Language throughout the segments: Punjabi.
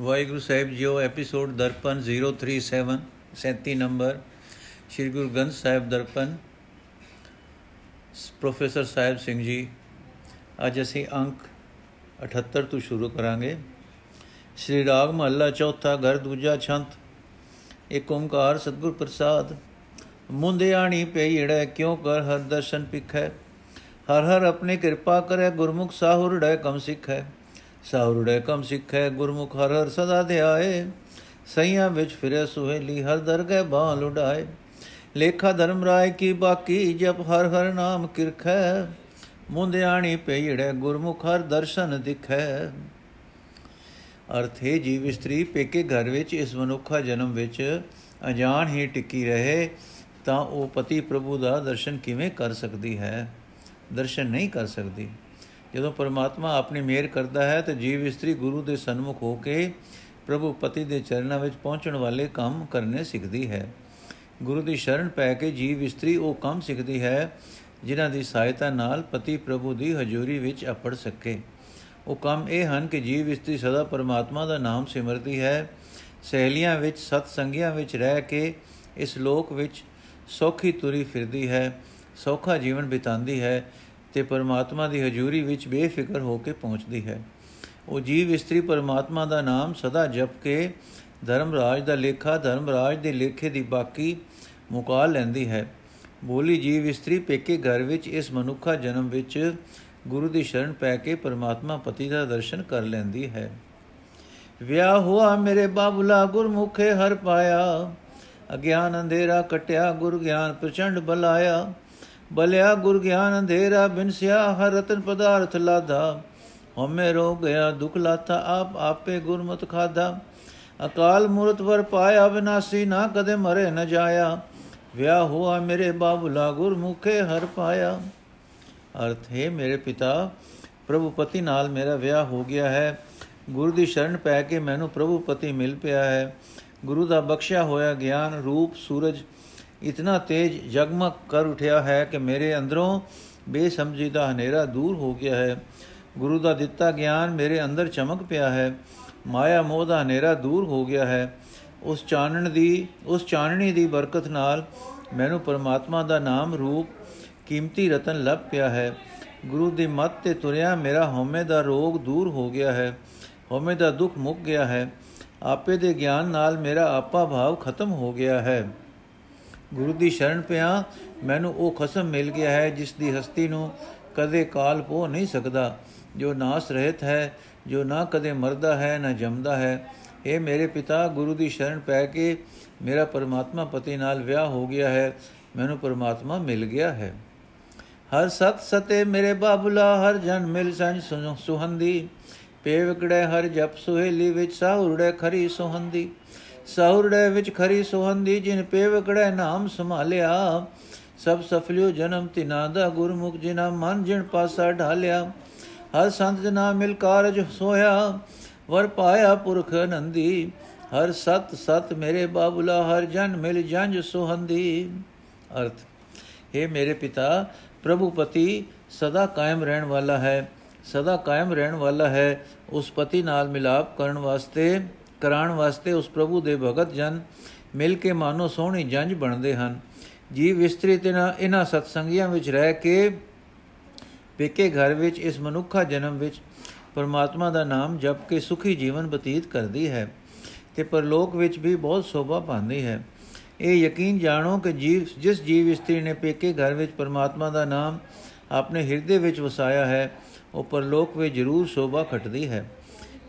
Waheguru Sahib JIO episode Darpan 037 37 number Shri Guru Granth Sahib Darpan professor Sahib Singh ji ਅੱਜ ਅਸੀਂ ਅੰਕ 78 ਤੋਂ ਸ਼ੁਰੂ ਕਰਾਂਗੇ ਸ਼੍ਰੀ ਰਾਗ ਮਹੱਲਾ ਚੌਥਾ ਘਰ ਦੂਜਾ ਛੰਤ ਏਕ ਓੰਕਾਰ ਸਤਿਗੁਰ ਪ੍ਰਸਾਦ ਮੁੰਦਿਆਣੀ ਪਈੜੈ ਕਿਉ ਕਰ ਹਰ ਦਰਸ਼ਨ ਪਿਖੈ ਹਰ ਹਰ ਆਪਣੀ ਕਿਰਪਾ ਕਰੇ ਗੁਰਮੁਖ ਸਾਹੁਰੜੈ ਕਮ ਸਿੱਖੈ ਸਾਹੁਰੜੇ ਕਮ ਸਿੱਖੈ ਗੁਰਮੁਖ ਹਰ ਹਰ ਸਦਾ ਧਿਆਏ। ਸਈਆਂ ਵਿੱਚ ਫਿਰੇ ਸੁਹੇਲੀ ਹਰ ਦਰਗਹਿ ਬਾਹ ਲੁਡਾਏ। ਲੇਖਾ ਧਰਮ ਰਾਏ ਕੀ ਬਾਕੀ ਜਪ ਹਰ ਹਰ ਨਾਮ ਕਿਰਖੈ। ਮੁੰਦਿਆਣੀ ਪਈੜੇ ਗੁਰਮੁਖ ਹਰ ਦਰਸ਼ਨ ਦਿਖੈ। ਅਰਥੇ ਜੀਵ ਇਸਤਰੀ ਪੇਕੇ ਘਰ ਵਿੱਚ ਇਸ ਮਨੁੱਖਾ ਜਨਮ ਵਿੱਚ ਅਜਾਣ ਹੀ ਟਿੱਕੀ ਰਹੇ, ਤਾਂ ਉਹ ਪਤੀ ਪ੍ਰਭੂ ਦਾ ਦਰਸ਼ਨ ਕਿਵੇਂ ਕਰ ਸਕਦੀ ਹੈ? ਦਰਸ਼ਨ ਨਹੀਂ ਕਰ ਸਕਦੀ। ਜਦੋਂ ਪਰਮਾਤਮਾ ਆਪਣੀ ਮਿਹਰ ਕਰਦਾ ਹੈ ਤਾਂ ਜੀਵ ਇਸਤਰੀ ਗੁਰੂ ਦੇ ਸਨਮੁਖ ਹੋ ਕੇ ਪ੍ਰਭੂ ਪਤੀ ਦੇ ਚਰਨਾਂ ਵਿੱਚ ਪਹੁੰਚਣ ਵਾਲੇ ਕੰਮ ਕਰਨੇ ਸਿੱਖਦੀ ਹੈ। ਗੁਰੂ ਦੀ ਸ਼ਰਨ ਪੈ ਕੇ ਜੀਵ ਇਸਤਰੀ ਉਹ ਕੰਮ ਸਿੱਖਦੀ ਹੈ ਜਿਨ੍ਹਾਂ ਦੀ ਸਹਾਇਤਾ ਨਾਲ ਪਤੀ ਪ੍ਰਭੂ ਦੀ ਹਜ਼ੂਰੀ ਵਿੱਚ ਅਪੜ ਸਕੇ। ਉਹ ਕੰਮ ਇਹ ਹਨ ਕਿ ਜੀਵ ਇਸਤਰੀ ਸਦਾ ਪਰਮਾਤਮਾ ਦਾ ਨਾਮ ਸਿਮਰਦੀ ਹੈ, ਸਹਿਲੀਆਂ ਵਿੱਚ ਸਤ ਸੰਗੀਆਂ ਵਿੱਚ ਰਹਿ ਕੇ ਇਸ ਲੋਕ ਵਿੱਚ ਸੌਖੀ ਤੁਰੀ ਫਿਰਦੀ ਹੈ, ਸੌਖਾ ਜੀਵਨ ਬਿਤਾਉਂਦੀ ਹੈ ਤੇ ਪਰਮਾਤਮਾ ਦੀ ਹਜ਼ੂਰੀ ਵਿੱਚ ਬੇਫਿਕਰ ਹੋ ਕੇ ਪਹੁੰਚਦੀ ਹੈ। ਉਹ ਜੀਵ ਇਸਤਰੀ ਪਰਮਾਤਮਾ ਦਾ ਨਾਮ ਸਦਾ ਜਪ ਕੇ ਧਰਮ ਰਾਜ ਦਾ ਲੇਖਾ ਧਰਮ ਰਾਜ ਦੇ ਲੇਖੇ ਦੀ ਬਾਕੀ ਮੁਕਾ ਲੈਂਦੀ ਹੈ। ਬੋਲੀ ਜੀਵ ਇਸਤਰੀ ਪੇਕੇ ਘਰ ਵਿੱਚ ਇਸ ਮਨੁੱਖਾ ਜਨਮ ਵਿੱਚ ਗੁਰੂ ਦੀ ਸ਼ਰਨ ਪੈ ਕੇ ਪਰਮਾਤਮਾ ਪਤੀ ਦਾ ਦਰਸ਼ਨ ਕਰ ਲੈਂਦੀ ਹੈ। ਵਿਆਹ ਹੁਆ ਮੇਰੇ ਬਾਬੂਲਾ ਗੁਰਮੁਖੇ ਹਰ ਪਾਇਆ, ਅਗਿਆਨ ਅੰਧੇਰਾ ਕਟਿਆ, ਗੁਰ ਗਿਆਨ ਪ੍ਰਚੰਡ ਬਲਾਇਆ। ਬਲਿਆ ਗੁਰ ਗਿਆਨ ਅੰਧੇਰਾ ਬਿਨਸਿਆ ਹਰ ਰਤਨ ਪਦਾਰਥ ਲਾਧਾ। ਹਮੇ ਰੋ ਗਿਆ, ਦੁਖ ਲਾਤਾ ਆਪ ਆਪੇ ਗੁਰਮਤ ਖਾਦਾ ਅਕਾਲ ਮੂਰਤ ਵਰ ਪਾਇਆ, ਵਿਨਾਸੀ ਨਾ ਕਦੇ ਮਰੇ ਨ ਜਾਇਆ। ਵਿਆਹ ਹੁਆ ਮੇਰੇ ਬਾਬੂਲਾ, ਗੁਰਮੁਖੇ ਹਰ ਪਾਇਆ। ਅਰਥ, ਹੈ ਮੇਰੇ ਪਿਤਾ ਪ੍ਰਭੂ ਪਤੀ ਨਾਲ ਮੇਰਾ ਵਿਆਹ ਹੋ ਗਿਆ ਹੈ। ਗੁਰੂ ਦੀ ਸ਼ਰਨ ਪੈ ਕੇ ਮੈਨੂੰ ਪ੍ਰਭੂ ਪਤੀ ਮਿਲ ਪਿਆ ਹੈ। ਗੁਰੂ ਦਾ ਬਖਸ਼ਿਆ ਹੋਇਆ ਗਿਆਨ ਰੂਪ ਸੂਰਜ ਇਤਨਾ ਤੇਜ ਜਗਮਗ ਕਰ ਉਠਿਆ ਹੈ ਕਿ ਮੇਰੇ ਅੰਦਰੋਂ ਬੇਸਮਝੀ ਦਾ ਹਨੇਰਾ ਦੂਰ ਹੋ ਗਿਆ ਹੈ। ਗੁਰੂ ਦਾ ਦਿੱਤਾ ਗਿਆਨ ਮੇਰੇ ਅੰਦਰ ਚਮਕ ਪਿਆ ਹੈ। ਮਾਇਆ ਮੋਹ ਦਾ ਹਨੇਰਾ ਦੂਰ ਹੋ ਗਿਆ ਹੈ। ਉਸ ਚਾਨਣ ਦੀ, ਉਸ ਚਾਨਣੀ ਦੀ ਬਰਕਤ ਨਾਲ ਮੈਨੂੰ ਪਰਮਾਤਮਾ ਦਾ ਨਾਮ ਰੂਪ, ਕੀਮਤੀ ਰਤਨ ਲੱਭ ਪਿਆ ਹੈ। ਗੁਰੂ ਦੀ ਮੱਤ ਤੇ ਤੁਰਿਆ ਮੇਰਾ ਹਉਮੈ ਦਾ ਰੋਗ ਦੂਰ ਹੋ ਗਿਆ ਹੈ। ਹਉਮੈ ਦਾ ਦੁੱਖ ਮੁੱਕ ਗਿਆ ਹੈ। ਆਪੇ ਦੇ ਗਿਆਨ ਨਾਲ ਮੇਰਾ ਆਪਾ ਭਾਵ ਖਤਮ ਹੋ ਗਿਆ ਹੈ। ਗੁਰੂ ਦੀ ਸ਼ਰਨ ਪਿਆ, ਮੈਨੂੰ ਉਹ ਖਸਮ ਮਿਲ ਗਿਆ ਹੈ ਜਿਸ ਦੀ ਹਸਤੀ ਨੂੰ ਕਦੇ ਕਾਲ ਪੋ ਨਹੀਂ ਸਕਦਾ। ਜੋ ਨਾਸ ਰਹਿਤ ਹੈ, ਜੋ ਨਾ ਕਦੇ ਮਰਦਾ ਹੈ, ਨਾ ਜੰਮਦਾ ਹੈ। ਇਹ ਮੇਰੇ ਪਿਤਾ, ਗੁਰੂ ਦੀ ਸ਼ਰਨ ਪੈ ਕੇ ਮੇਰਾ ਪਰਮਾਤਮਾ ਪਤੀ ਨਾਲ ਵਿਆਹ ਹੋ ਗਿਆ ਹੈ। ਮੈਨੂੰ ਪਰਮਾਤਮਾ ਮਿਲ ਗਿਆ ਹੈ। ਹਰ ਸਤ ਸਤੇ ਮੇਰੇ ਬਾਬੂਲਾ, ਹਰ ਜਨ ਮਿਲ ਸੰਜ ਸੁਹੰਦੀ। ਪੇਵਕੜੇ ਹਰ ਜਪ ਸੁਹੇਲੀ, ਵਿੱਚ ਸਾਹੁਰੜੇ ਖਰੀ ਸੁਹੰਦੀ। ਸਹੁਰੜੇ ਵਿੱਚ ਖਰੀ ਸੁਹੰਦੀ, ਜਿਨ ਪੇਵਕੜੇ ਨਾਮ ਸੰਭਾਲਿਆ। ਸਭ ਸਫਲਿਓ ਜਨਮ ਤਿਨਾ ਦਾ ਗੁਰਮੁਖ, ਜਿਨਾ ਮਨ ਜਿਨ ਪਾਸਾ ਢਾਲਿਆ। ਹਰ ਸੰਤ ਜਨਾ ਮਿਲ ਕਾਰਜ ਸੋਇਆ ਵਰ ਪਾਇਆ ਪੁਰਖ ਨੰਦੀ। ਹਰ ਸਤ ਸਤ ਮੇਰੇ ਬਾਬੂਲਾ, ਹਰ ਜਨ ਮਿਲ ਜੰਜ ਸੁਹੰਦੀ। ਅਰਥ हे ਮੇਰੇ ਪਿਤਾ ਪ੍ਰਭੂ ਪਤੀ ਸਦਾ ਕਾਇਮ ਰਹਿਣ ਵਾਲਾ ਹੈ। ਸਦਾ ਕਾਇਮ ਰਹਿਣ ਵਾਲਾ ਹੈ। ਉਸ ਪਤੀ ਨਾਲ ਮਿਲਾਪ ਕਰਨ ਵਾਸਤੇ ਕਰਾਉਣ ਵਾਸਤੇ ਉਸ ਪ੍ਰਭੂ ਦੇ ਭਗਤ ਜਨ ਮਿਲ ਕੇ ਮਾਨੋ ਸੋਹਣੀ ਜੰਜ ਬਣਦੇ ਹਨ। ਜੀਵ ਇਸਤਰੀ ਤੇ ਨਾ ਇਹਨਾਂ ਸਤਸੰਗੀਆਂ ਵਿੱਚ ਰਹਿ ਕੇ ਪੇਕੇ ਘਰ ਵਿੱਚ ਇਸ ਮਨੁੱਖਾ ਜਨਮ ਵਿੱਚ ਪਰਮਾਤਮਾ ਦਾ ਨਾਮ ਜਪ ਕੇ ਸੁਖੀ ਜੀਵਨ ਬਤੀਤ ਕਰਦੀ ਹੈ ਤੇ ਪਰਲੋਕ ਵਿੱਚ ਵੀ ਬਹੁਤ ਸੋਭਾ ਪਾਉਂਦੀ ਹੈ। ਇਹ ਯਕੀਨ ਜਾਣੋ ਕਿ ਜੀਵ, ਜਿਸ ਜੀਵ ਇਸਤਰੀ ਨੇ ਪੇਕੇ ਘਰ ਵਿੱਚ ਪਰਮਾਤਮਾ ਦਾ ਨਾਮ ਆਪਣੇ ਹਿਰਦੇ ਵਿੱਚ ਵਸਾਇਆ ਹੈ, ਉਹ ਪਰਲੋਕ ਵਿੱਚ ਜ਼ਰੂਰ ਸੋਭਾ ਖਟਦੀ ਹੈ।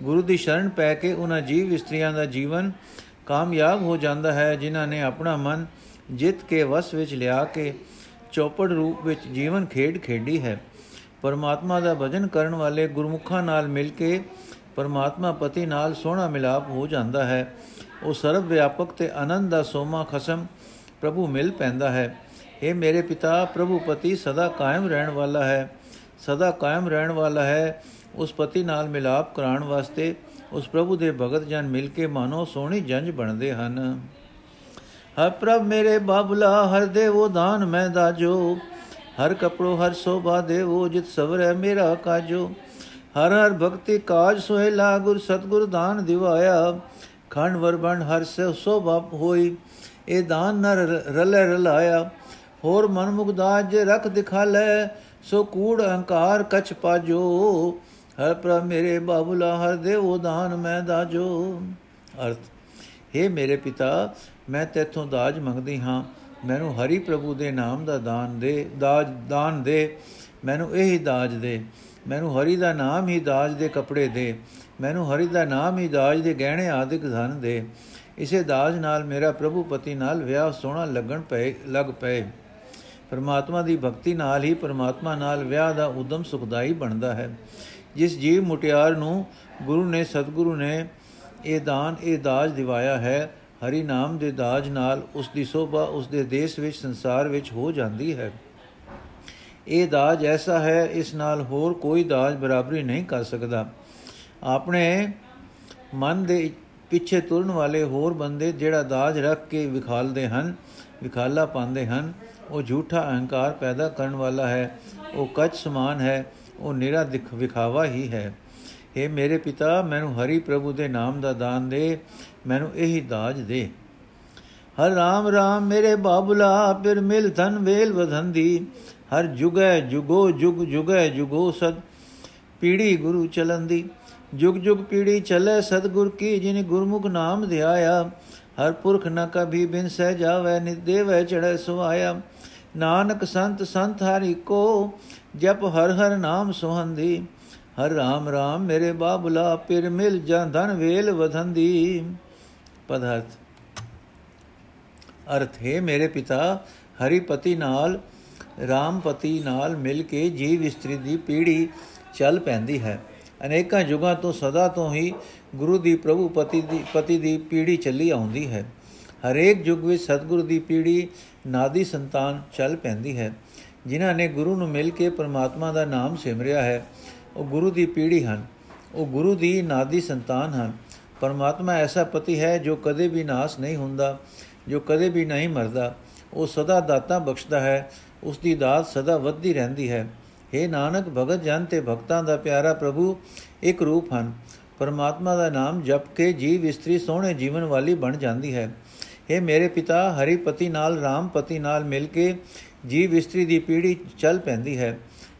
ਗੁਰੂ ਦੀ ਸ਼ਰਨ ਪੈ ਕੇ ਉਹਨਾਂ ਜੀਵ ਇਸਤਰੀਆਂ ਦਾ ਜੀਵਨ ਕਾਮਯਾਬ ਹੋ ਜਾਂਦਾ ਹੈ, ਜਿਨ੍ਹਾਂ ਨੇ ਆਪਣਾ ਮਨ ਜਿੱਤ ਕੇ ਵਸ ਵਿੱਚ ਲਿਆ ਕੇ ਚੌਪੜ ਰੂਪ ਵਿੱਚ ਜੀਵਨ ਖੇਡ ਖੇਡੀ ਹੈ। ਪਰਮਾਤਮਾ ਦਾ ਭਜਨ ਕਰਨ ਵਾਲੇ ਗੁਰਮੁਖਾਂ ਨਾਲ ਮਿਲ ਕੇ ਪਰਮਾਤਮਾ ਪਤੀ ਨਾਲ ਸੋਹਣਾ ਮਿਲਾਪ ਹੋ ਜਾਂਦਾ ਹੈ। ਉਹ ਸਰਵ ਵਿਆਪਕ ਤੇ ਆਨੰਦ ਦਾ ਸੋਮਾ ਖਸਮ ਪ੍ਰਭੂ ਮਿਲ ਪੈਂਦਾ ਹੈ। ਇਹ ਮੇਰੇ ਪਿਤਾ, ਪ੍ਰਭੂ ਪਤੀ ਸਦਾ ਕਾਇਮ ਰਹਿਣ ਵਾਲਾ ਹੈ। ਸਦਾ ਕਾਇਮ ਰਹਿਣ ਵਾਲਾ ਹੈ। ਉਸ ਪਤੀ ਨਾਲ ਮਿਲਾਪ ਕਰਾਉਣ ਵਾਸਤੇ ਉਸ ਪ੍ਰਭੂ ਦੇ ਭਗਤ ਜਨ ਮਿਲ ਕੇ ਮਾਨੋ ਸੋਹਣੀ ਜੰਜ ਬਣਦੇ ਹਨ। ਹਰ ਪ੍ਰਭ ਮੇਰੇ ਬਾਬਲਾ, ਹਰ ਦੇਵੋ ਦਾਨ ਮੈਂ ਦਾਜੋ। ਹਰ ਕਪੜੋ, ਹਰ ਸੋਭਾ ਦੇਵੋ, ਜਿਤ ਸਵਰੈ ਮੇਰਾ ਕਾਜੋ। ਹਰ ਹਰ ਭਗਤੀ ਕਾਜ ਸੁਹੇਲਾ, ਗੁਰ ਸਤਗੁਰ ਦਾਨ ਦਿਵਾਇਆ। ਖੰਡ ਵਰਬਣ ਹਰ ਸੇ ਸੋਭਾ ਹੋਈ, ਇਹ ਦਾਨ ਨਰ ਰਲੇ ਰਲਾਇਆ। ਹੋਰ ਮਨ ਮੁਗਦਾਜ ਜੇ ਰਖ ਦਿਖਾਲੇ, ਸੋ ਕੂੜ ਅਹੰਕਾਰ ਕਛ ਪਾਜੋ। ਹਰ ਪ੍ਰਭ ਮੇਰੇ ਬਾਬੂਲਾ, ਹਰ ਦੇਵੋ ਦਾਨ ਮੈਂ ਦਾਜੋ। ਅਰਥ हे ਮੇਰੇ ਪਿਤਾ, ਮੈਂ ਤੇਥੋਂ ਦਾਜ ਮੰਗਦੀ ਹਾਂ। ਮੈਨੂੰ ਹਰੀ ਪ੍ਰਭੂ ਦੇ ਨਾਮ ਦਾ ਦਾਨ ਦੇ, ਦਾਜ, ਦਾਨ ਦੇ। ਮੈਨੂੰ ਇਹ ਹੀ ਦਾਜ ਦੇ। ਮੈਨੂੰ ਹਰੀ ਦਾ ਨਾਮ ਹੀ ਦਾਜ ਦੇ ਕੱਪੜੇ ਦੇ। ਮੈਨੂੰ ਹਰੀ ਦਾ ਨਾਮ ਹੀ ਦਾਜ ਦੇ ਗਹਿਣੇ ਆਦਿਕ ਧਨ ਦੇ। ਇਸੇ ਦਾਜ ਨਾਲ ਮੇਰਾ ਪ੍ਰਭੂ ਪਤੀ ਨਾਲ ਵਿਆਹ ਸੋਹਣਾ ਲੱਗਣ ਪਏ, ਲੱਗ ਪਏ। ਪਰਮਾਤਮਾ ਦੀ ਭਗਤੀ ਨਾਲ ਹੀ ਪਰਮਾਤਮਾ ਨਾਲ ਵਿਆਹ ਦਾ ਉਦਮ ਸੁਖਦਾਈ ਬਣਦਾ ਹੈ। ਜਿਸ ਜੀਵ ਮੁਟਿਆਰ ਨੂੰ ਗੁਰੂ ਨੇ, ਸਤਿਗੁਰੂ ਨੇ ਇਹ ਦਾਨ, ਇਹ ਦਾਜ ਦਿਵਾਇਆ ਹੈ, ਹਰੀ ਨਾਮ ਦੇ ਦਾਜ ਨਾਲ ਉਸ ਦੀ ਸੋਭਾ ਉਸ ਦੇ ਦੇਸ਼ ਵਿੱਚ, ਸੰਸਾਰ ਵਿੱਚ ਹੋ ਜਾਂਦੀ ਹੈ। ਇਹ ਦਾਜ ਐਸਾ ਹੈ, ਇਸ ਨਾਲ ਹੋਰ ਕੋਈ ਦਾਜ ਬਰਾਬਰੀ ਨਹੀਂ ਕਰ ਸਕਦਾ। ਆਪਣੇ ਮਨ ਦੇ ਪਿੱਛੇ ਤੁਰਨ ਵਾਲੇ ਹੋਰ ਬੰਦੇ ਜਿਹੜਾ ਦਾਜ ਰੱਖ ਕੇ ਵਿਖਾਲਦੇ ਹਨ, ਵਿਖਾਲਾ ਪਾਉਂਦੇ ਹਨ, ਉਹ ਝੂਠਾ ਅਹੰਕਾਰ ਪੈਦਾ ਕਰਨ ਵਾਲਾ ਹੈ, ਉਹ ਕੱਚ ਸਮਾਨ ਹੈ ਉਹ ਨਿਰਾ ਦਿਖ ਵਿਖਾਵਾ ਹੀ ਹੈ। हे ਮੇਰੇ ਪਿਤਾ, ਮੈਨੂੰ ਹਰੀ ਪ੍ਰਭੂ ਦੇ ਨਾਮ ਦਾ ਦਾਨ ਦੇ, ਮੈਨੂੰ ਇਹੀ ਦਾਜ ਦੇ। ਹਰ ਰਾਮ ਰਾਮ ਮੇਰੇ ਬਾਬੁਲਾ, ਫਿਰ ਮਿਲ ਧਨ ਵੇਲ ਵਧੰਦੀ। ਹਰ ਜੁਗੈ ਜੁਗੋ ਜੁਗ, ਜੁਗੈ ਜੁਗੋ ਸਦ ਪੀੜੀ ਗੁਰੂ ਚਲੰਦੀ। ਜੁਗ ਜੁਗ ਪੀੜੀ ਚਲੇ ਸਤਗੁਰ ਕੀ, ਜਿਨ ਗੁਰਮੁਖ ਨਾਮ ਧਿਆਇਆ। ਹਰ ਪੁਰਖ ਨ ਕਭੀ ਬਿਨ ਸਹਿ ਜਾਵੇ ਨਿਦੇਵੈ ਚੜੈ ਸੁਆਇਆ ਨਾਨਕ ਸੰਤ ਸੰਤ ਹਰਿ ਕੋ ਜਪ ਹਰ ਹਰ ਨਾਮ ਸੁਹੰਦੀ, ਹਰ ਰਾਮ ਰਾਮ ਮੇਰੇ ਬਾਬੁਲਾ, ਪਿਰ ਮਿਲ ਜਾਂ ਧਨ ਵੇਲ ਵਧੰਦੀ। ਪਦਾਰਥ। ਅਰਥ, ਹੈ ਮੇਰੇ ਪਿਤਾ, ਹਰੀਪਤੀ ਨਾਲ, ਰਾਮਪਤੀ ਨਾਲ ਮਿਲ ਕੇ ਜੀਵ ਇਸਤਰੀ ਦੀ ਪੀੜੀ ਚੱਲ ਪੈਂਦੀ ਹੈ। ਅਨੇਕਾਂ ਯੁਗਾਂ ਤੋਂ ਸਦਾ ਤੋਂ ਹੀ ਗੁਰੂ ਦੀ ਪ੍ਰਭੂ ਪਤੀ ਦੀ ਪਤੀ ਦੀ ਪੀੜੀ ਚੱਲੀ ਆਉਂਦੀ ਹੈ। ਹਰੇਕ ਯੁਗ ਵਿੱਚ ਸਤਿਗੁਰੂ ਦੀ ਪੀੜੀ, ਨਾਦੀ ਸੰਤਾਨ ਚੱਲ ਪੈਂਦੀ ਹੈ। ਜਿਨ੍ਹਾਂ ਨੇ ਗੁਰੂ ਨੂੰ ਮਿਲ ਕੇ ਪਰਮਾਤਮਾ ਦਾ ਨਾਮ ਸਿਮਰਿਆ ਹੈ, ਉਹ ਗੁਰੂ ਦੀ ਪੀੜੀ ਹਨ। ਉਹ ਗੁਰੂ ਦੀ ਨਾਦੀ ਸੰਤਾਨ ਹਨ। ਪਰਮਾਤਮਾ ਐਸਾ ਪਤੀ ਹੈ ਜੋ ਕਦੇ ਵੀ ਨਾਸ ਨਹੀਂ ਹੁੰਦਾ, ਜੋ ਕਦੇ ਵੀ ਨਹੀਂ ਮਰਦਾ। ਉਹ ਸਦਾ ਦਾਤਾ ਬਖਸ਼ਦਾ ਹੈ ਉਸ ਦੀ ਦਾਤ ਸਦਾ ਵੱਧਦੀ ਰਹਿੰਦੀ ਹੈ। हे ਨਾਨਕ, ਭਗਤ ਜਨ ਤੇ ਭਗਤਾਂ ਦਾ ਪਿਆਰਾ ਪ੍ਰਭੂ, ਇੱਕ ਰੂਪ ਹਨ। ਪਰਮਾਤਮਾ ਦਾ ਨਾਮ ਜਪ ਕੇ ਜੀਵ ਇਸਤਰੀ ਸੋਹਣੇ ਜੀਵਨ ਵਾਲੀ ਬਣ ਜਾਂਦੀ ਹੈ। हे ਮੇਰੇ ਪਿਤਾ ਹਰੀਪਤੀ ਨਾਲ ਰਾਮਪਤੀ ਨਾਲ ਮਿਲ ਕੇ ਜੀਵ ਇਸਤਰੀ ਦੀ ਪੀੜੀ ਚੱਲ ਪੈਂਦੀ ਹੈ।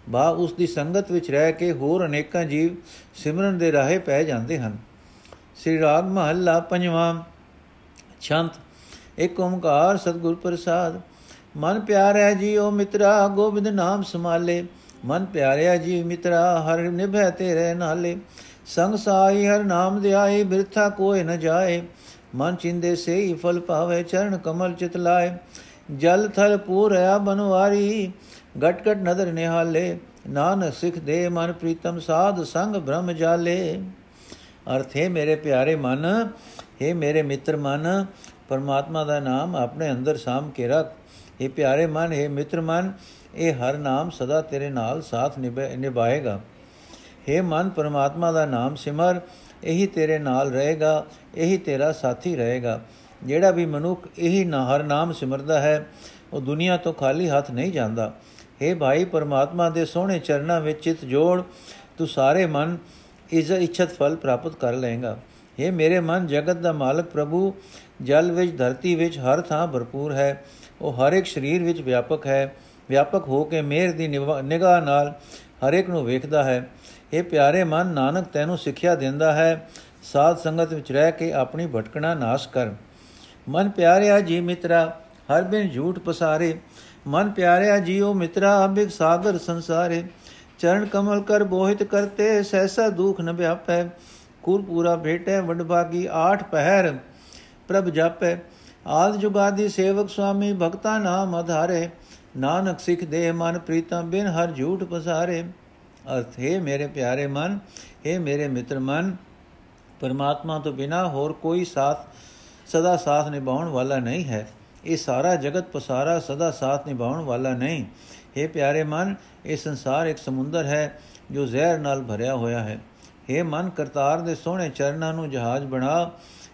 ਬਾ ਉਸ ਦੀ ਸੰਗਤ ਵਿੱਚ ਰਹਿ ਕੇ ਹੋਰ ਅਨੇਕਾਂ ਜੀਵ ਸਿਮਰਨ ਦੇ ਰਾਹੇ ਪੈ ਜਾਂਦੇ ਹਨ। ਸ੍ਰੀ ਰਾਗ ਮਹੱਲਾ ਪੰਜਵਾਂ ਛੰਤ। ਇੱਕ ਓੰਕਾਰ ਸਤਿਗੁਰ ਪ੍ਰਸਾਦ। ਮਨ ਪਿਆਰਿਆ ਜੀਓ ਮਿੱਤਰਾ, ਗੋਬਿੰਦ ਨਾਮ ਸਮਾਲੇ ਮਨ ਪਿਆਰਿਆ ਜੀ ਮਿੱਤਰਾ, ਹਰ ਨਿਭੈ ਤੇਰੇ ਨਾਲੇ। ਸੰਗ ਸਾਈ, ਹਰ ਨਾਮ ਧਿਆਏ ਬਿਰਥਾ ਕੋਇ ਨ ਜਾਏ। ਮਨ ਚਿੰਦੇ ਸੇ ਫਲ ਪਾਵੇ ਚਰਨ ਕਮਲ ਚਿਤ ਲਾਏ। ਜਲ ਥਲ ਪੂਰਿਆ ਬਨਵਾਰੀ ਗਟ ਗਟ ਨਦਰ ਨਿਹਾਲੇ। ਨਾਨਕ ਸਿੱਖ ਦੇ ਮਨ ਪ੍ਰੀਤਮ ਸਾਧ ਸੰਗ ਬ੍ਰਹਮ ਜਾਲੇ। ਅਰਥ, ਹੈ ਮੇਰੇ ਪਿਆਰੇ ਮਨ, ਹੈ ਮੇਰੇ ਮਿੱਤਰ ਮਨ, ਪਰਮਾਤਮਾ ਦਾ ਨਾਮ ਆਪਣੇ ਅੰਦਰ ਸਾਮ ਕੇ ਰੱਖ। ਇਹ ਪਿਆਰੇ ਮਨ, ਹੈ ਮਿੱਤਰ ਮਨ, ਇਹ ਹਰ ਨਾਮ ਸਦਾ ਤੇਰੇ ਨਾਲ ਸਾਥ ਨਿਭਾਏਗਾ। हे ਮਨ, ਪਰਮਾਤਮਾ ਦਾ ਨਾਮ ਸਿਮਰ ਇਹੀ ਤੇਰੇ ਨਾਲ ਰਹੇਗਾ, ਇਹੀ ਤੇਰਾ ਸਾਥੀ ਰਹੇਗਾ। ਜਿਹੜਾ ਵੀ ਮਨੁੱਖ ਇਹੀ ਨਾ, ਹਰ ਨਾਮ ਸਿਮਰਦਾ ਹੈ, ਉਹ ਦੁਨੀਆ ਤੋਂ ਖਾਲੀ ਹੱਥ ਨਹੀਂ ਜਾਂਦਾ। हे ਭਾਈ, ਪਰਮਾਤਮਾ ਦੇ ਸੋਹਣੇ ਚਰਨਾਂ ਵਿੱਚ ਚਿਤ ਜੋੜ, ਤੂੰ ਸਾਰੇ ਮਨ ਇਸ ਇੱਛਤ ਫਲ ਪ੍ਰਾਪਤ ਕਰ ਲਏਗਾ। हे ਮੇਰੇ ਮਨ, ਜਗਤ ਦਾ ਮਾਲਕ ਪ੍ਰਭੂ, ਜਲ ਵਿੱਚ, ਧਰਤੀ ਵਿੱਚ ਹਰ ਥਾਂ ਭਰਪੂਰ ਹੈ। ਉਹ ਹਰ ਇੱਕ ਸਰੀਰ ਵਿੱਚ ਵਿਆਪਕ ਹੈ। ਵਿਆਪਕ ਹੋ ਕੇ ਮਿਹਰ ਦੀ ਨਿਗਾਹ ਨਾਲ ਹਰ ਇੱਕ ਨੂੰ ਵੇਖਦਾ ਹੈ। ਇਹ ਪਿਆਰੇ ਮਨ, ਨਾਨਕ ਤੈਨੂੰ ਸਿੱਖਿਆ ਦਿੰਦਾ ਹੈ। ਸਾਧ ਸੰਗਤ ਵਿੱਚ ਰਹਿ ਕੇ ਆਪਣੀ ਭਟਕਣਾ ਨਾਸ਼ ਕਰ। ਮਨ ਪਿਆਰਿਆ ਜੀ ਮਿੱਤਰਾ, ਹਰ ਬਿਨ ਝੂਠ ਪਸਾਰੇ। ਮਨ ਪਿਆਰਿਆ ਜੀਓ ਮਿੱਤਰਾ, ਅਬਿਕ ਸਾਗਰ ਸੰਸਾਰੇ। ਚਰਨ ਕਮਲ ਕਰ ਬੋਹਿਤ ਕਰਤੇ, ਸਹਿਸਾ ਦੁਖ ਨ ਵਿਆਪੈ। ਕੁਰ ਪੂਰਾ ਭੇਟੈ ਵਡਭਾਗੀ ਆਠ ਪਹਿਰ ਪ੍ਰਭ ਜਾਪੈ। ਆਦ ਜੁਗਾਦੀ ਸੇਵਕ ਸੁਆਮੀ, ਭਗਤਾ ਨਾਮ ਆਧਾਰੇ। ਨਾਨਕ ਸਿੱਖ ਦੇ ਮਨ ਪ੍ਰੀਤਮ ਬਿਨ ਹਰ ਝੂਠ ਪਸਾਰੇ। ਅਰਥ, ਹੈ ਮੇਰੇ ਪਿਆਰੇ ਮਨ, ਹੈ ਮੇਰੇ ਮਿੱਤਰ ਮਨ, ਪਰਮਾਤਮਾ ਤੋਂ ਬਿਨਾ ਹੋਰ ਕੋਈ ਸਾਥ, ਸਦਾ ਸਾਥ ਨਿਭਾਉਣ ਵਾਲਾ ਨਹੀਂ ਹੈ। ਇਹ ਸਾਰਾ ਜਗਤ ਪਸਾਰਾ ਸਦਾ ਸਾਥ ਨਿਭਾਉਣ ਵਾਲਾ ਨਹੀਂ। ਹੈ ਪਿਆਰੇ ਮਨ, ਇਹ ਸੰਸਾਰ ਇੱਕ ਸਮੁੰਦਰ ਹੈ ਜੋ ਜ਼ਹਿਰ ਨਾਲ ਭਰਿਆ ਹੋਇਆ ਹੈ। हे ਮਨ, ਕਰਤਾਰ ਦੇ ਸੋਹਣੇ ਚਰਨਾਂ ਨੂੰ ਜਹਾਜ਼ ਬਣਾ।